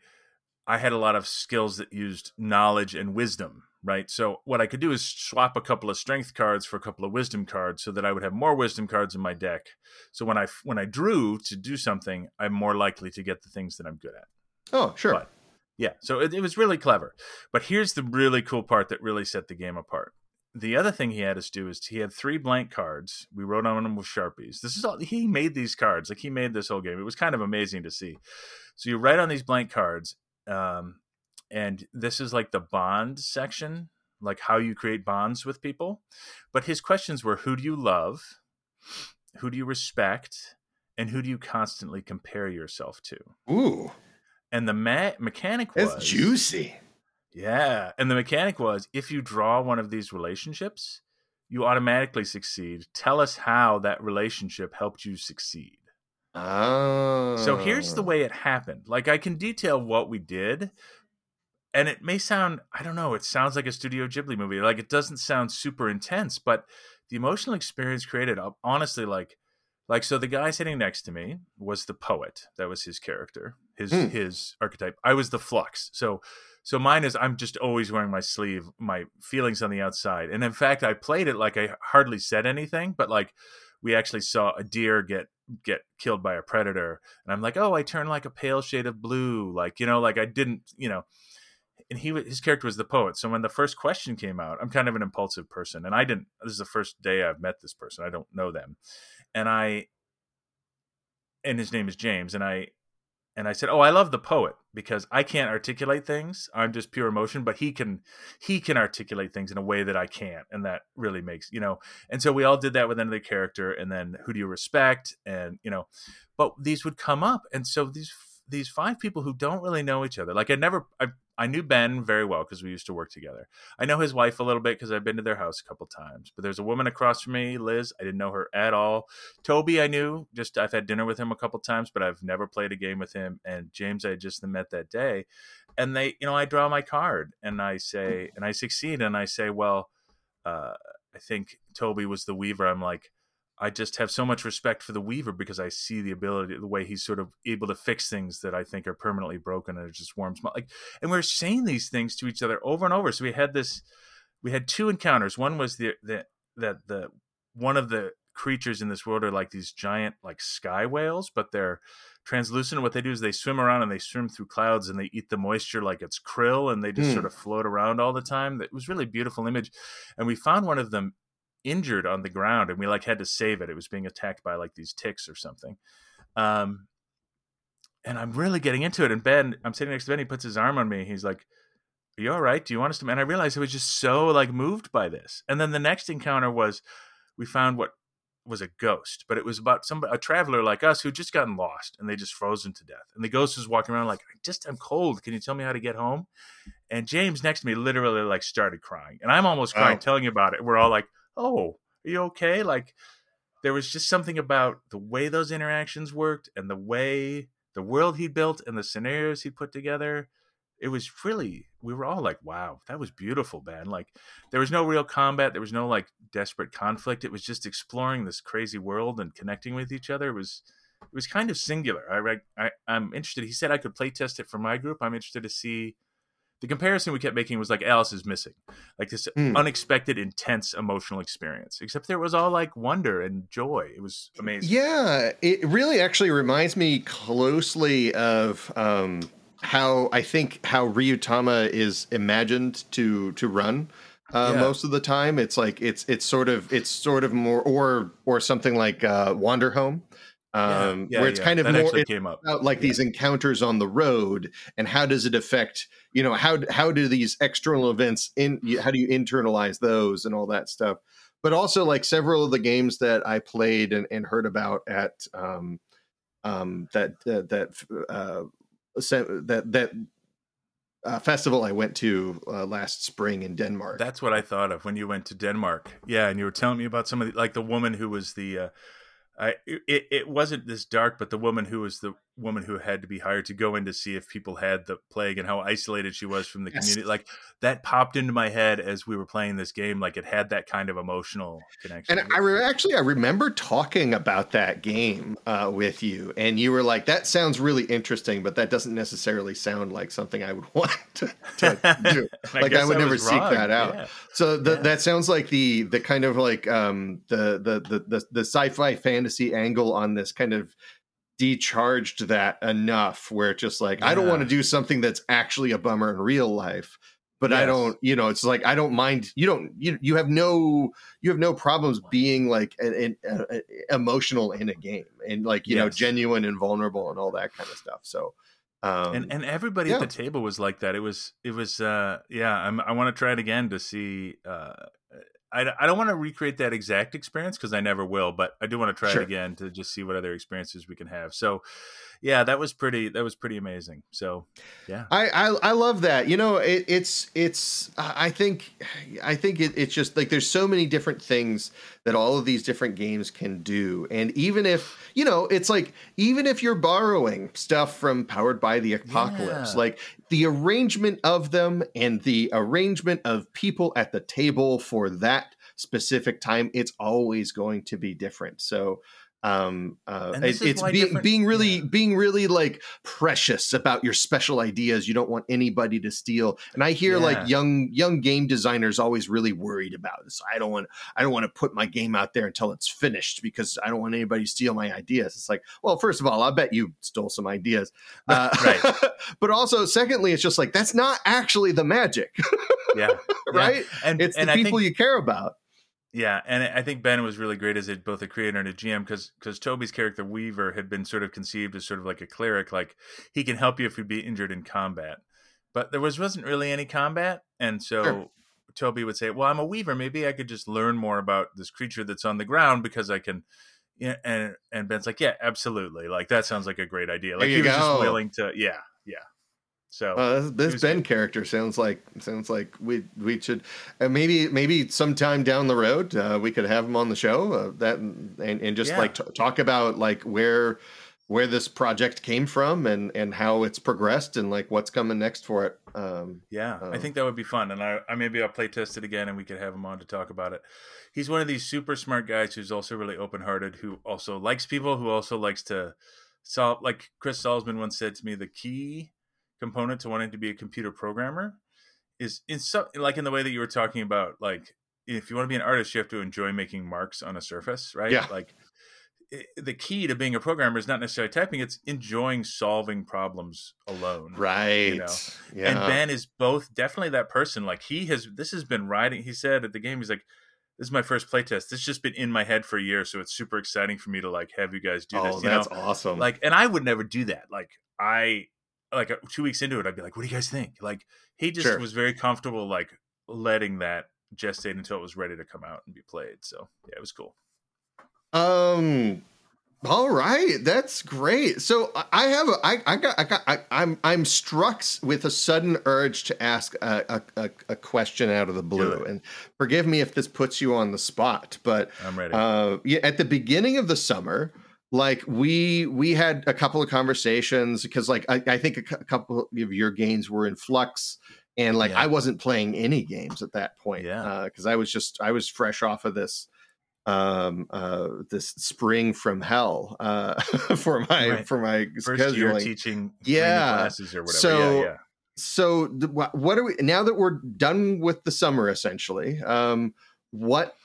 i had a lot of skills that used knowledge and wisdom right? So what i could do is swap a couple of strength cards for a couple of wisdom cards so that i would have more wisdom cards in my deck. So when i when i drew to do something i'm more likely to get the things that i'm good at. Oh sure. But, yeah, so it, it was really clever. But here's the really cool part that really set the game apart. the other thing he had us do is he had three blank cards. We wrote on them with sharpies. This is all he made these cards. Like he made this whole game. It was kind of amazing to see. So you write on these blank cards, um, and this is like the bond section, like how you create bonds with people. But his questions were: Who do you love? Who do you respect? And who do you constantly compare yourself to? Ooh, And the ma- mechanic was it's juicy. yeah. And the mechanic was if you draw one of these relationships, you automatically succeed. Tell us how that relationship helped you succeed. Oh, So here's the way oh. it happened. Like I can detail what we did, and it may sound, I don't know, it sounds like a Studio Ghibli movie. Like it doesn't sound super intense, but the emotional experience created, honestly, like like so the guy sitting next to me was the poet. That was his character, his Hmm. his archetype. I was the flux. So so mine is I'm just always wearing my sleeve, my feelings on the outside. And in fact, I played it like I hardly said anything, but like we actually saw a deer get get killed by a predator and i'm like oh i turn like a pale shade of blue like you know like i didn't you know and he his character was the poet so when the first question came out i'm kind of an impulsive person and i didn't this is the first day i've met this person i don't know them and i and his name is james and i and i said oh i love the poet because i can't articulate things. I'm just pure emotion but he can he can articulate things in a way that i can't. And that really makes you know and so we all did that with another character and then who do you respect? And you know but these would come up. And so these these five people who don't really know each other like i never i, I knew ben very well because we used to work together i know his wife a little bit because i've been to their house a couple times but there's a woman across from me liz i didn't know her at all toby i knew just i've had dinner with him a couple times but i've never played a game with him and james i just met that day and they you know i draw my card and i say and i succeed and i say well uh, I think Toby was the Weaver. I'm like, I just have so much respect for the Weaver because I see the ability, the way he's sort of able to fix things that I think are permanently broken, and it just warms my like. And we are saying these things to each other over and over. So we had this, we had two encounters. One was the the that the one of the creatures in this world are like these giant like sky whales, but they're translucent. What they do is they swim around and they swim through clouds and they eat the moisture like it's krill and they just Hmm. sort of float around all the time. It was really beautiful image. And we found one of them injured on the ground and we like had to save it. It was being attacked by like these ticks or something. Um and I'm really getting into it. And Ben, I'm sitting next to Ben, he puts his arm on me. He's like, Are you all right? Do you want us to? And I realized I was just so like moved by this. And then the next encounter was we found what was a ghost, but it was about some a traveler like us who just gotten lost and they just frozen to death. And the ghost was walking around like, I just I'm cold. Can you tell me how to get home? And James next to me literally like started crying. And I'm almost crying Wow. telling you about it. We're all like, Oh, are you okay? Like there was just something about the way those interactions worked and the way the world he built and the scenarios he put together. It was really we were all like, wow, that was beautiful, man. Like there was no real combat, there was no like desperate conflict. It was just exploring this crazy world and connecting with each other. It was it was kind of singular. I, read- I I'm interested. He said I could play test it for my group. I'm interested to see the comparison we kept making was like Alice is missing, like this Hmm. unexpected, intense emotional experience. Except there was all like wonder and joy. It was amazing. Yeah, it really actually reminds me closely of um, how I think how Ryuutama is imagined to to run. Uh, Yeah. Most of the time, it's like it's it's sort of it's sort of more or or something like uh, Wander Home, um, Yeah, where it's yeah, kind of that more came up. about like these encounters on the road and how does it affect you know how how do these external events in how do you internalize those and all that stuff but also like several of the games that i played and, and heard about at um um that that that uh that that uh, festival i went to uh, last spring in denmark That's what I thought of when you went to Denmark. Yeah, and you were telling me about some of the, like the woman who was the. Uh, I it, it wasn't this dark, but the woman who was the woman who had to be hired to go in to see if people had the plague and how isolated she was from the Yes. community. Like that popped into my head as we were playing this game. Like it had that kind of emotional connection. And I re- actually I remember talking about that game uh, with you, and you were like, "That sounds really interesting, but that doesn't necessarily sound like something I would want to, to do." Like, I would never was seek wrong. that out. Yeah. So the, Yeah. that sounds like the the kind of like um, the, the the the the sci-fi fantasy angle on this kind of decharged that enough where it's just like I don't want to do something that's actually a bummer in real life, but I don't, you know, it's like I don't mind. You don't, you you have no, you have no problems being like an, an, uh, emotional in a game and like you know genuine and vulnerable and all that kind of stuff. So, um, and and everybody yeah. at the table was like that. It was it was uh yeah. I'm, I want to try it again to see. Uh, I I don't want to recreate that exact experience because I never will, but I do want to try Sure. it again to just see what other experiences we can have. So, yeah, that was pretty that was pretty amazing. So, yeah, I, I I love that. You know, it, it's it's. I think I think it, it's just like there's so many different things that all of these different games can do, and even if you know, it's like even if you're borrowing stuff from Powered by the Apocalypse, Yeah. like the arrangement of them and the arrangement of people at the table for that specific time, it's always going to be different. So um uh it- it's being different- being really yeah. being really like precious about your special ideas. You don't want anybody to steal. And i hear Yeah. like young young game designers always really worried about this. I don't want i don't want to put my game out there until it's finished because i don't want anybody to steal my ideas. It's like well first of all i bet you stole some ideas. Uh, Right. but also secondly it's just like that's not actually the magic yeah, right? And it's and the I people think, you care about Yeah, and I think Ben was really great as a, both a creator and a GM because because Toby's character Weaver had been sort of conceived as sort of like a cleric, like he can help you if you'd be injured in combat, but there was wasn't really any combat, and so Sure. Toby would say, "Well, I'm a Weaver. Maybe I could just learn more about this creature that's on the ground because I can." Yeah, and and Ben's like, "Yeah, absolutely. Like that sounds like a great idea. Like he was just willing to. Yeah. So Uh, this Ben good. character sounds like sounds like we we should uh, maybe maybe sometime down the road uh, we could have him on the show uh, that and and just Yeah. like t- talk about like where where this project came from and and how it's progressed and like what's coming next for it. Um, Yeah, I Um, think that would be fun, and I, I maybe I'll play test it again, and we could have him on to talk about it. He's one of these super smart guys who's also really open hearted, who also likes people, who also likes to solve. Like Chris Salzman once said to me, the key component to wanting to be a computer programmer is in some like in the way that you were talking about, like if you want to be an artist, you have to enjoy making marks on a surface, right? Yeah. Like the key to being a programmer is not necessarily typing; it's enjoying solving problems alone. right. you know, Yeah. And Ben is both definitely that person. Like he has, this has been riding. He said at the game, he's like, "This is my first playtest. This has just been in my head for a year, so it's super exciting for me to like have you guys do oh, this." You that's know, awesome. like, and I would never do that. Like I, like uh, two weeks into it, I'd be like, "What do you guys think?" Like he just Sure. was very comfortable, like letting that gestate until it was ready to come out and be played. So yeah, it was cool. Um. All right, that's great. So I- have a, I, I got, I got, I, I'm, I'm struck with a sudden urge to ask a, a, a, a question out of the blue, and forgive me if this puts you on the spot, but I'm ready. uh, yeah, at the beginning of the summer, like we we had a couple of conversations because like I, I think a, cou- couple of your games were in flux, and like Yeah. I wasn't playing any games at that point, Yeah. because I was just I was fresh off of this um uh this spring from hell uh for my Right. for my First year scheduling teaching Yeah. classes or whatever. So- yeah, yeah. so the, what are we now that we're done with the summer essentially um what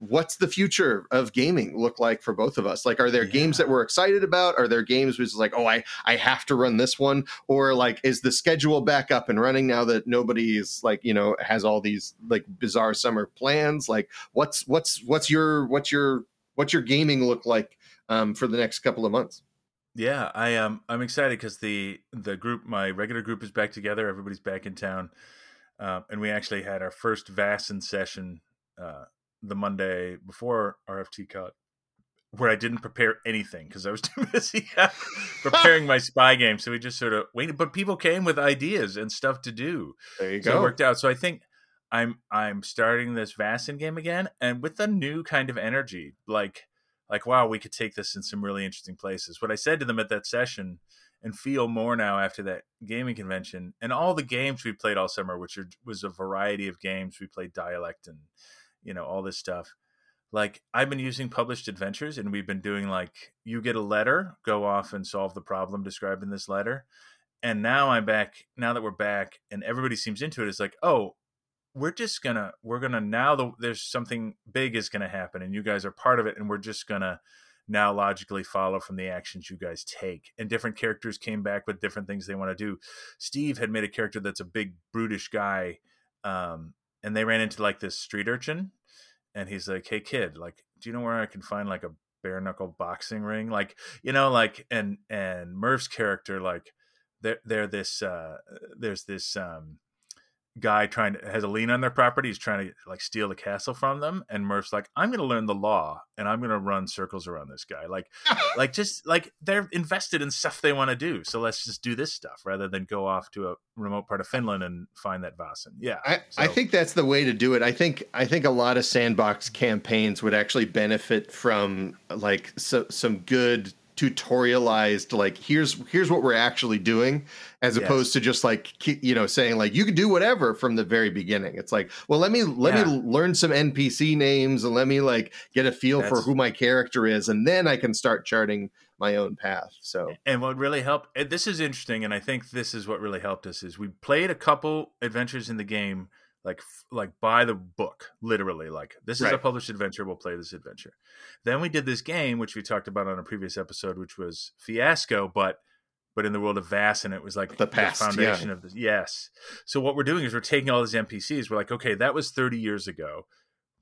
what's the future of gaming look like for both of us? Like are there games that we're excited about? Are there games which is like oh i i have to run this one? Or like is the schedule back up and running now that nobody is like you know has all these like bizarre summer plans? Like what's what's what's your what's your what's your gaming look like um for the next couple of months? Yeah, I um I'm excited because the the group, my regular group, is back together. Everybody's back in town, uh, and we actually had our first Vassen session uh, the Monday before RFTCon, where I didn't prepare anything because I was too busy preparing my spy game. So we just sort of waited, but people came with ideas and stuff to do, there you so it go worked out. So I think I'm I'm starting this Vaesen game again, and with a new kind of energy, like like wow, we could take this in some really interesting places. What I said to them at that session, and feel more now after that gaming convention, and all the games we played all summer, which are, was a variety of games. We played dialect and you know all this stuff. Like I've been using published adventures, and we've been doing like you get a letter, go off and solve the problem described in this letter. And now I'm back. Now that we're back, and everybody seems into it, it's like, oh, we're just gonna we're gonna now the, there's something big is gonna happen and you guys are part of it and we're just gonna now logically follow from the actions you guys take. And different characters came back with different things they want to do. Steve had made a character that's a big brutish guy, um, and they ran into like this street urchin, and he's like, "Hey kid, like, do you know where I can find like a bare knuckle boxing ring?" Like, you know, like, and and Merv's character like. They're, they're this uh there's this um guy trying to has a lien on their property. He's trying to like steal the castle from them, and Murph's like, "I'm going to learn the law, and I'm going to run circles around this guy." Like, like just like they're invested in stuff they want to do. So let's just do this stuff rather than go off to a remote part of Finland and find that Vaesen. Yeah, I, so, I think that's the way to do it. I think I think a lot of sandbox campaigns would actually benefit from like so, some good tutorialized like here's here's what we're actually doing as Yes. opposed to just like you know saying like you can do whatever from the very beginning it's like well let me let Yeah. me learn some npc names and let me like get a feel for who my character is and then i can start charting my own path so and what really helped this is interesting and i think this is what really helped us is we played a couple adventures in the game like like by the book literally like this is a published adventure we'll play this adventure then we did this game which we talked about on a previous episode which was fiasco but but in the world of Vass, and it was like The past, foundation yeah. of the yes. So what we're doing is we're taking all these NPCs. We're like, okay, that was 30 years ago.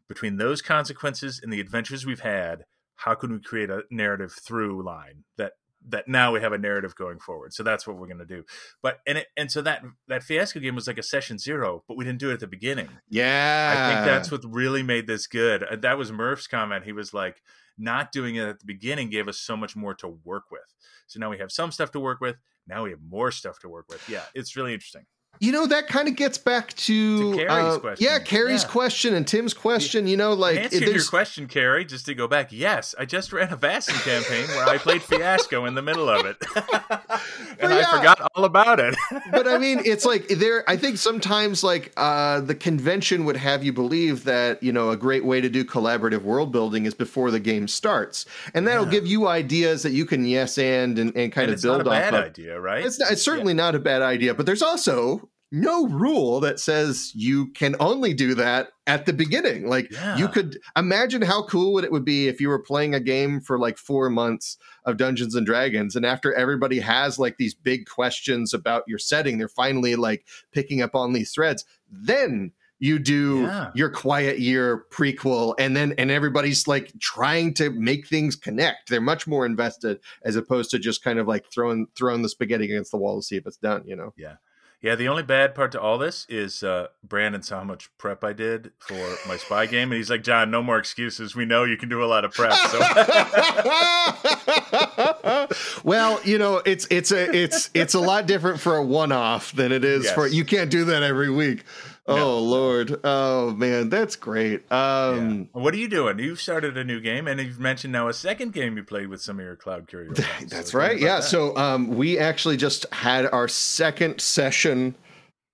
Between those consequences and the adventures we've had, how can we create a narrative through line that that now we have a narrative going forward. So that's what we're going to do. But and it and so that that fiasco game was like a session zero but we didn't do it at the beginning. Yeah i think that's what really made this good. Uh, that was murph's comment. He was like not doing it at the beginning gave us so much more to work with. So now we have some stuff to work with. Now we have more stuff to work with. Yeah it's really interesting You know, that kind of gets back to, To Carrie's uh, question. Yeah, Carrie's Yeah. question and Tim's question. You know, like I answered it- your question, Carrie, just to go back. Yes, I just ran a Vaesen campaign where I played Fiasco in the middle of it. and I forgot all about it. but I mean, it's like there. I think sometimes like uh, the convention would have you believe that you know a great way to do collaborative world building is before the game starts, and that'll Yeah. give you ideas that you can yes and and, and kind and of it's build not a bad off of. idea, right? It's, not, it's certainly not a bad idea, but there's also no rule that says you can only do that at the beginning. Like Yeah. you could imagine how cool would it would be if you were playing a game for like 4 months of Dungeons and Dragons and after everybody has like these big questions about your setting, they're finally like picking up on these threads. Then you do Yeah. your quiet year prequel and then and everybody's like trying to make things connect they're much more invested as opposed to just kind of like throwing throwing the spaghetti against the wall to see if it's done you know Yeah, the only bad part to all this is uh, Brandon saw how much prep I did for my spy game, and he's like, "John, no more excuses. We know you can do a lot of prep." So well you know it's it's a it's it's a lot different for a one-off than it is for you can't do that every week oh lord oh man that's great um Yeah. What are you doing? You've started a new game, and you've mentioned now a second game you played with some of your Cloud friends. That's So right. Yeah. that. So um, we actually just had our second session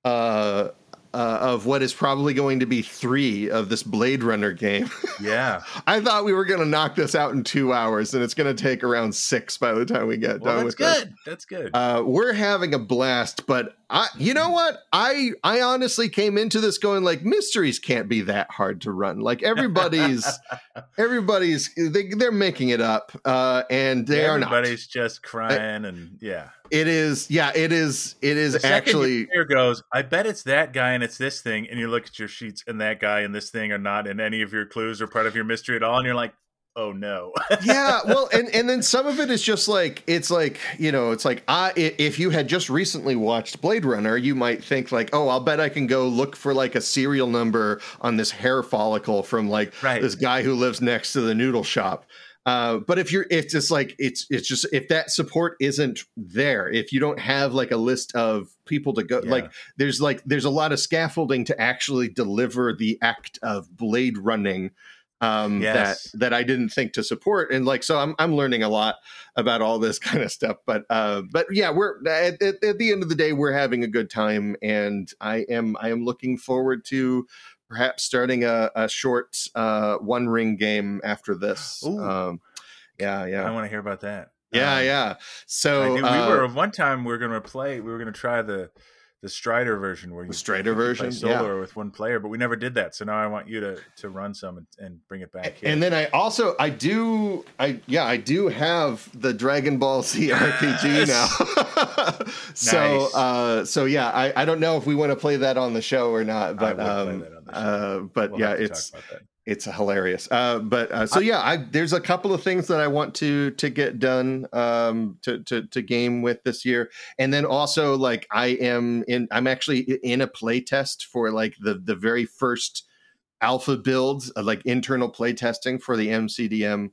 uh, uh, of what is probably going to be three of this Blade Runner game. yeah, I thought we were going to knock this out in two hours, and it's going to take around six by the time we get well, done that's with this. good. That's good. Uh, we're having a blast, but I, you know what? I, I honestly came into this going like mysteries can't be that hard to run. Like everybody's, everybody's, they, they're making it up, uh, and they are not. Everybody's just crying, and yeah. It is, yeah, it is. It is The actually. here goes. I bet it's that guy and it's this thing, and you look at your sheets, and that guy and this thing are not in any of your clues or part of your mystery at all, and you're like, oh no. yeah, well, and and then some of it is just like it's like you know, it's like I if you had just recently watched Blade Runner, you might think like, oh, I'll bet I can go look for like a serial number on this hair follicle from like Right. this guy who lives next to the noodle shop. Uh, but if you're, it's just like it's it's just if that support isn't there, if you don't have like a list of people to go, Yeah. like there's like there's a lot of scaffolding to actually deliver the act of blade running um Yes. that that I didn't think to support and like so I'm I'm learning a lot about all this kind of stuff but uh but yeah we're at, at, at the end of the day we're having a good time and I am I am looking forward to perhaps starting a, a short uh one ring game after this um yeah yeah. I want to hear about that. yeah Um, yeah so knew uh, we were one time we were going to play. We were going to try the the Strider version where you The Strider version, solo yeah. with one player, but we never did that. So now I want you to to run some and, and bring it back here. And then I also I do I yeah I do have the Dragon Ball Z RPG now. so Nice. uh so yeah I I don't know if we want to play that on the show or not but um that on the show. uh but We'll yeah it's talk about that. it's hilarious. Uh, but uh, so yeah, I, there's a couple of things that I want to to get done um, to, to to game with this year, and then also like I am in. I'm actually in a play test for like the the very first alpha builds, uh, like internal play testing for the MCDM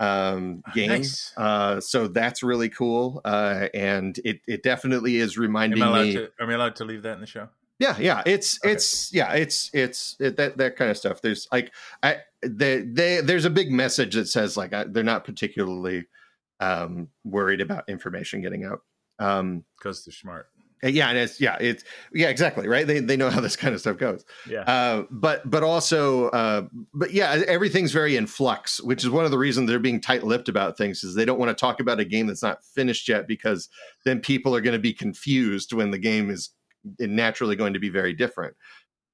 um game Nice. uh so that's really cool uh and it it definitely is Am reminding I allowed me to? Are we allowed to leave that in the show? Yeah, yeah, it's Okay. it's yeah, it's it's it, that that kind of stuff. There's like I they they there's a big message that says like I, they're not particularly um worried about information getting out. Um Because they're smart. yeah, and it's yeah, it's yeah, exactly, right? They they know how this kind of stuff goes. Yeah. Uh but but also uh but yeah, everything's very in flux, which is one of the reasons they're being tight-lipped about things is they don't want to talk about a game that's not finished yet because then people are going to be confused when the game is naturally going to be very different.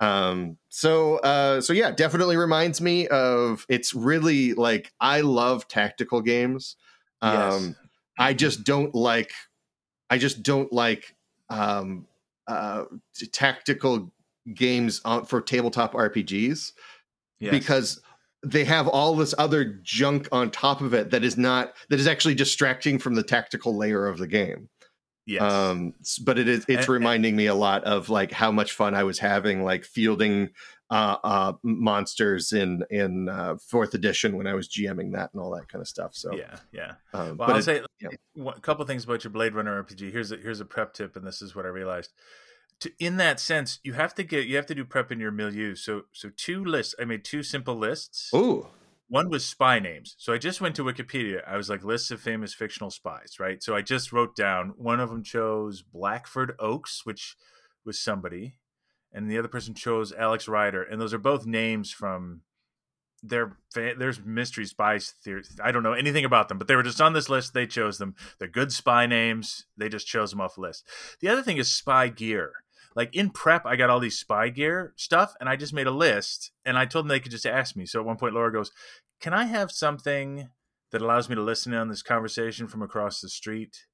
Um, so, uh, so yeah, definitely reminds me of it's really like I love tactical games. Um, yes. I just don't like, I just don't like, um, uh, tactical games on, for tabletop RPGs Yes. because they have all this other junk on top of it that is not that is actually distracting from the tactical layer of the game yes. um but it is it's And- reminding me a lot of like how much fun i was having like fielding uh uh monsters in in uh fourth edition when i was gming that and all that kind of stuff so yeah. Yeah. um, Well, but I'll it- say yeah. a couple things about your Blade Runner RPG. Here's a, here's a prep tip, and this is what I realized. To, in that sense, you have to get you have to do prep in your milieu. So so two lists. I made two simple lists. ooh One was spy names. So I just went to Wikipedia. I was like lists of famous fictional spies, right? So I just wrote down. One of them chose Blackford Oaks, which was somebody, and the other person chose Alex Rider, and those are both names from their there's mystery spies theories. I don't know anything about them, but they were just on this list. They chose them. They're good spy names. They just chose them off the list. The other thing is spy gear. Like in prep, I got all these spy gear stuff, and I just made a list. And I told them they could just ask me. So at one point, Laura goes, "Can I have something that allows me to listen in on this conversation from across the street?"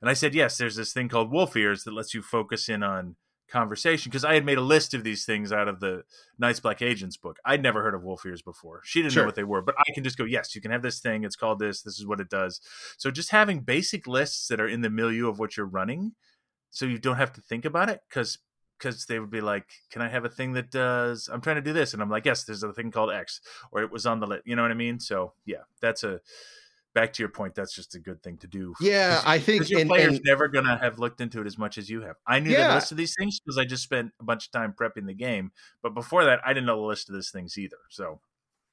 And I said, "Yes." There's this thing called Wolf Ears that lets you focus in on conversation because I had made a list of these things out of the Night's Black Agents book. I'd never heard of wolf ears before. She didn't Sure. know what they were, but I can just go, yes, you can have this thing. It's called this. This is what it does. So just having basic lists that are in the milieu of what you're running, so you don't have to think about it, because because they would be like, can I have a thing that does? I'm trying to do this, and I'm like, yes, there's a thing called X, or it was on the list. You know what I mean? So yeah, that's a back to your point. That's just a good thing to do. Yeah, i think your and- player's and- never gonna have looked into it as much as you have. I knew Yeah. the list of these things because I just spent a bunch of time prepping the game. But before that, I didn't know the list of these things either. So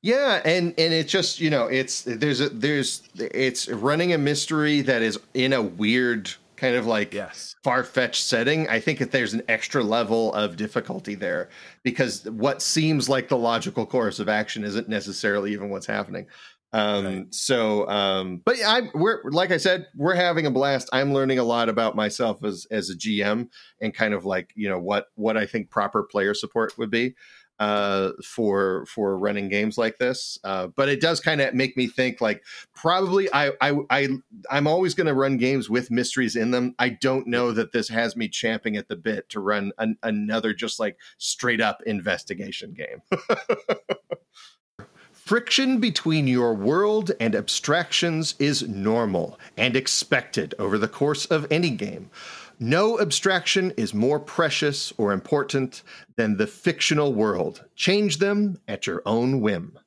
Yeah, and and it's just you know it's there's a there's it's running a mystery that is in a weird kind of like yes, far fetched setting. I think that there's an extra level of difficulty there because what seems like the logical course of action isn't necessarily even what's happening. Um, Right. so, um, but I'm we're like I said, we're having a blast. I'm learning a lot about myself as as a GM and kind of like you know what what I think proper player support would be uh for for running games like this uh but it does kind of make me think like probably i i, I i'm always going to run games with mysteries in them. I don't know that this has me champing at the bit to run an, another just like straight up investigation game. Friction between your world and abstractions is normal and expected over the course of any game. No abstraction is more precious or important than the fictional world. Change them at your own whim.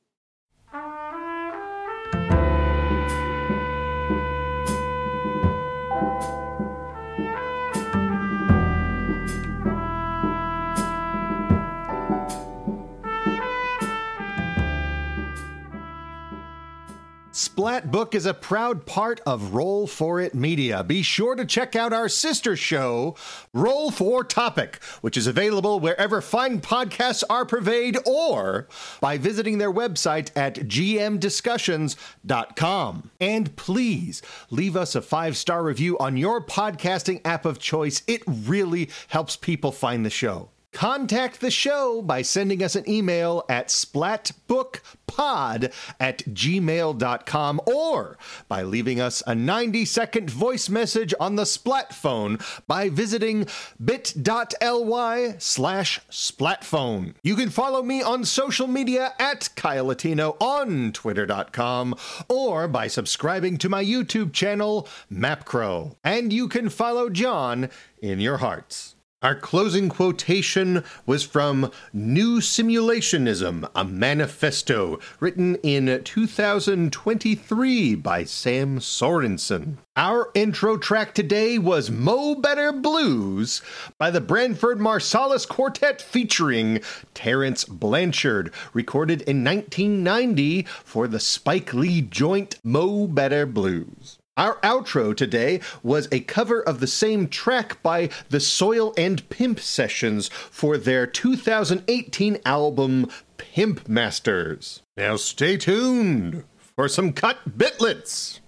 Splatbook is a proud part of Roll For It Media. Be sure to check out our sister show, Roll For Topic, which is available wherever fine podcasts are purveyed or by visiting their website at gmdiscussions.com. And please leave us a five star review on your podcasting app of choice. It really helps people find the show. Contact the show by sending us an email at splatbookpod at gmail.com or by leaving us a 90 second voice message on the Splat phone by visiting bit.ly slash splatphone. You can follow me on social media at Kyle Latino on twitter.com or by subscribing to my YouTube channel, MapCrow. And you can follow John in your hearts. Our closing quotation was from New Simulationism, a manifesto written in 2023 by Sam Sorensen. Our intro track today was Mo Better Blues by the Branford Marsalis Quartet featuring Terence Blanchard, recorded in 1990 for the Spike Lee joint Mo Better Blues. Our outro today was a cover of the same track by the Soil and Pimp Sessions for their 2018 album Pimp Masters. Now stay tuned for some cut bitlets.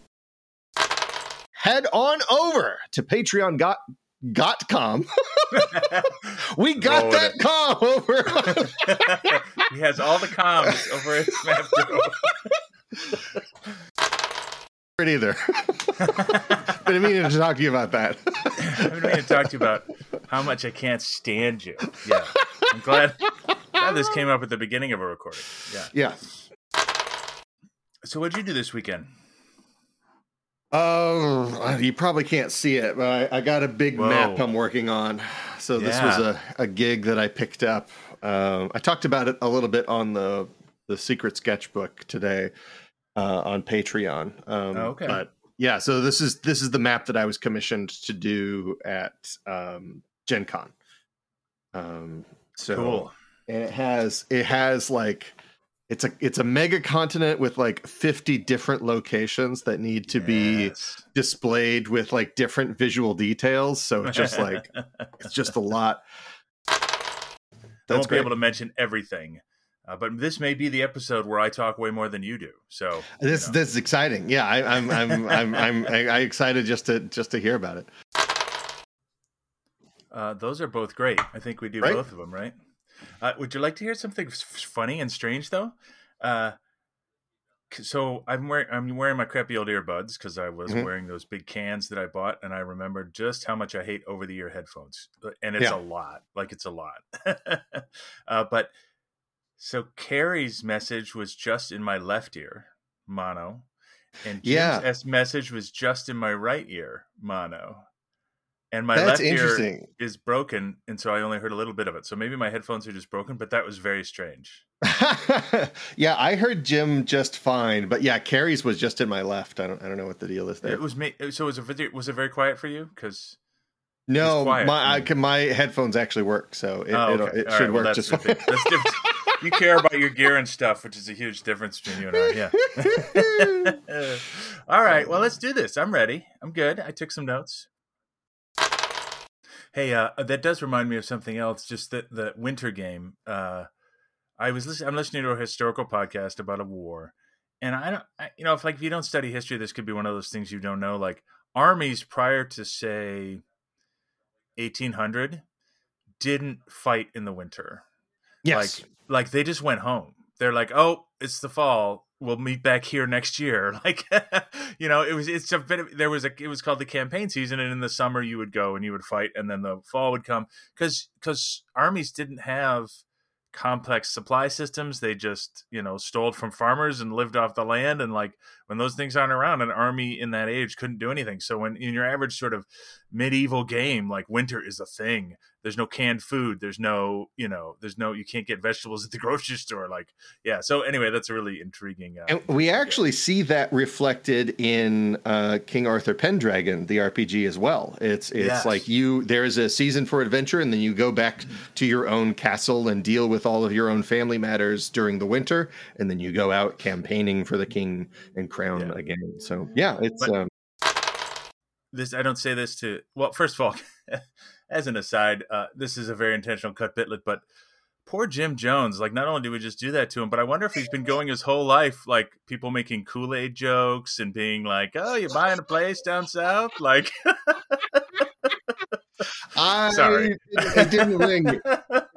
Head on over to Patreon got got.com. we got that it. com over. he has all the comms over his map. it either. but I mean to talk to you about that. I've been meaning to talk to you about how much I can't stand you. Yeah, I'm glad, glad this came up at the beginning of a recording. Yeah. yeah. So, what'd you do this weekend? Oh, you probably can't see it, but I, I got a big Whoa. map I'm working on. So this was a, a gig that I picked up. Um, I talked about it a little bit on the the secret sketchbook today uh, on Patreon. Um, Oh, okay. But yeah, so this is this is the map that I was commissioned to do at um, Gen Con. Um, so Cool. and it has it has like it's a it's a mega continent with like 50 different locations that need to be displayed with like different visual details so it's just like it's just a lot I won't be able to mention everything, uh, but this may be the episode where I talk way more than you do. So this you know. this is exciting yeah I, i'm i'm i'm i'm I, I excited just to just to hear about it Uh, those are both great. I think we do Right? both of them, right? Uh, would you like to hear something f- funny and strange though? Uh, so I'm wearing I'm wearing my crappy old earbuds because I was Mhm. wearing those big cans that I bought, and I remembered just how much I hate over the ear headphones, Uh, and it's Yeah. a lot. Like it's a lot. uh, but so Carrie's message was just in my left ear, mono, and Jim's Yeah. S message was just in my right ear, mono. And my that's left ear is broken, and so I only heard a little bit of it. So maybe my headphones are just broken, but that was very strange. yeah i heard jim just fine but yeah carrie's was just in my left i don't i don't know what the deal is there It was me. Uh, so was it very- was it very quiet for you? Because no my I, can- my headphones actually work so it, oh, okay. it All should right, well, work that's just fine thing. That's different. You care about your gear and stuff, which is a huge difference between you and I. Yeah. All right. Well, let's do this. I'm ready. I'm good. I took some notes. Hey, uh, that does remind me of something else. Just the the winter game. Uh, I was listening. I'm listening to a historical podcast about a war, and I don't. I, you know, if like if you don't study history, this could be one of those things you don't know. Like armies prior to say 1800 didn't fight in the winter yes. like like they just went home. They're like oh it's the fall. We'll meet back here next year. Like you know it was it's a bit of, there was a it was called the campaign season and in the summer you would go and you would fight and then the fall would come. Because because armies didn't have complex supply systems. They just you know stole from farmers and lived off the land and like when those things aren't around an army in that age couldn't do anything. So when in your average sort of medieval game like winter is a thing there's no canned food there's no you know there's no you can't get vegetables at the grocery store like yeah so anyway that's a really intriguing uh, and we actually yeah. see that reflected in uh, king arthur pendragon the rpg as well it's it's yes. like you there is a season for adventure and then you go back mm-hmm. to your own castle and deal with all of your own family matters during the winter and then you go out campaigning for the king and crown yeah. again so yeah it's but, um, this i don't say this to well first of all as an aside, uh, this is a very intentional cut bitlet, but poor Jim Jones. Like, not only do we just do that to him, but I wonder if he's been going his whole life like people making Kool Aid jokes and being like, "Oh, you're buying a place down south," like. I Sorry. it didn't ring.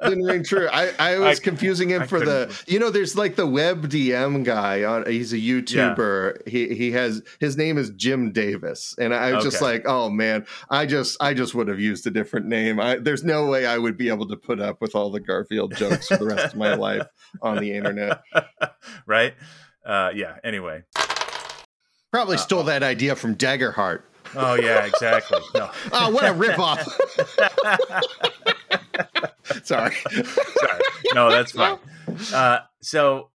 didn't ring true. I, I was I, confusing him I for couldn't. the you know, there's like the web DM guy on he's a YouTuber. Yeah. He he has his name is Jim Davis. And I was okay. just like, oh man, I just I just would have used a different name. I, there's no way I would be able to put up with all the Garfield jokes for the rest of my life on the internet. Right? Uh yeah, anyway. Probably uh, stole uh, that idea from Daggerheart. Oh yeah, exactly. No. oh, what a ripoff! Sorry. Sorry. No, that's fine. Uh, so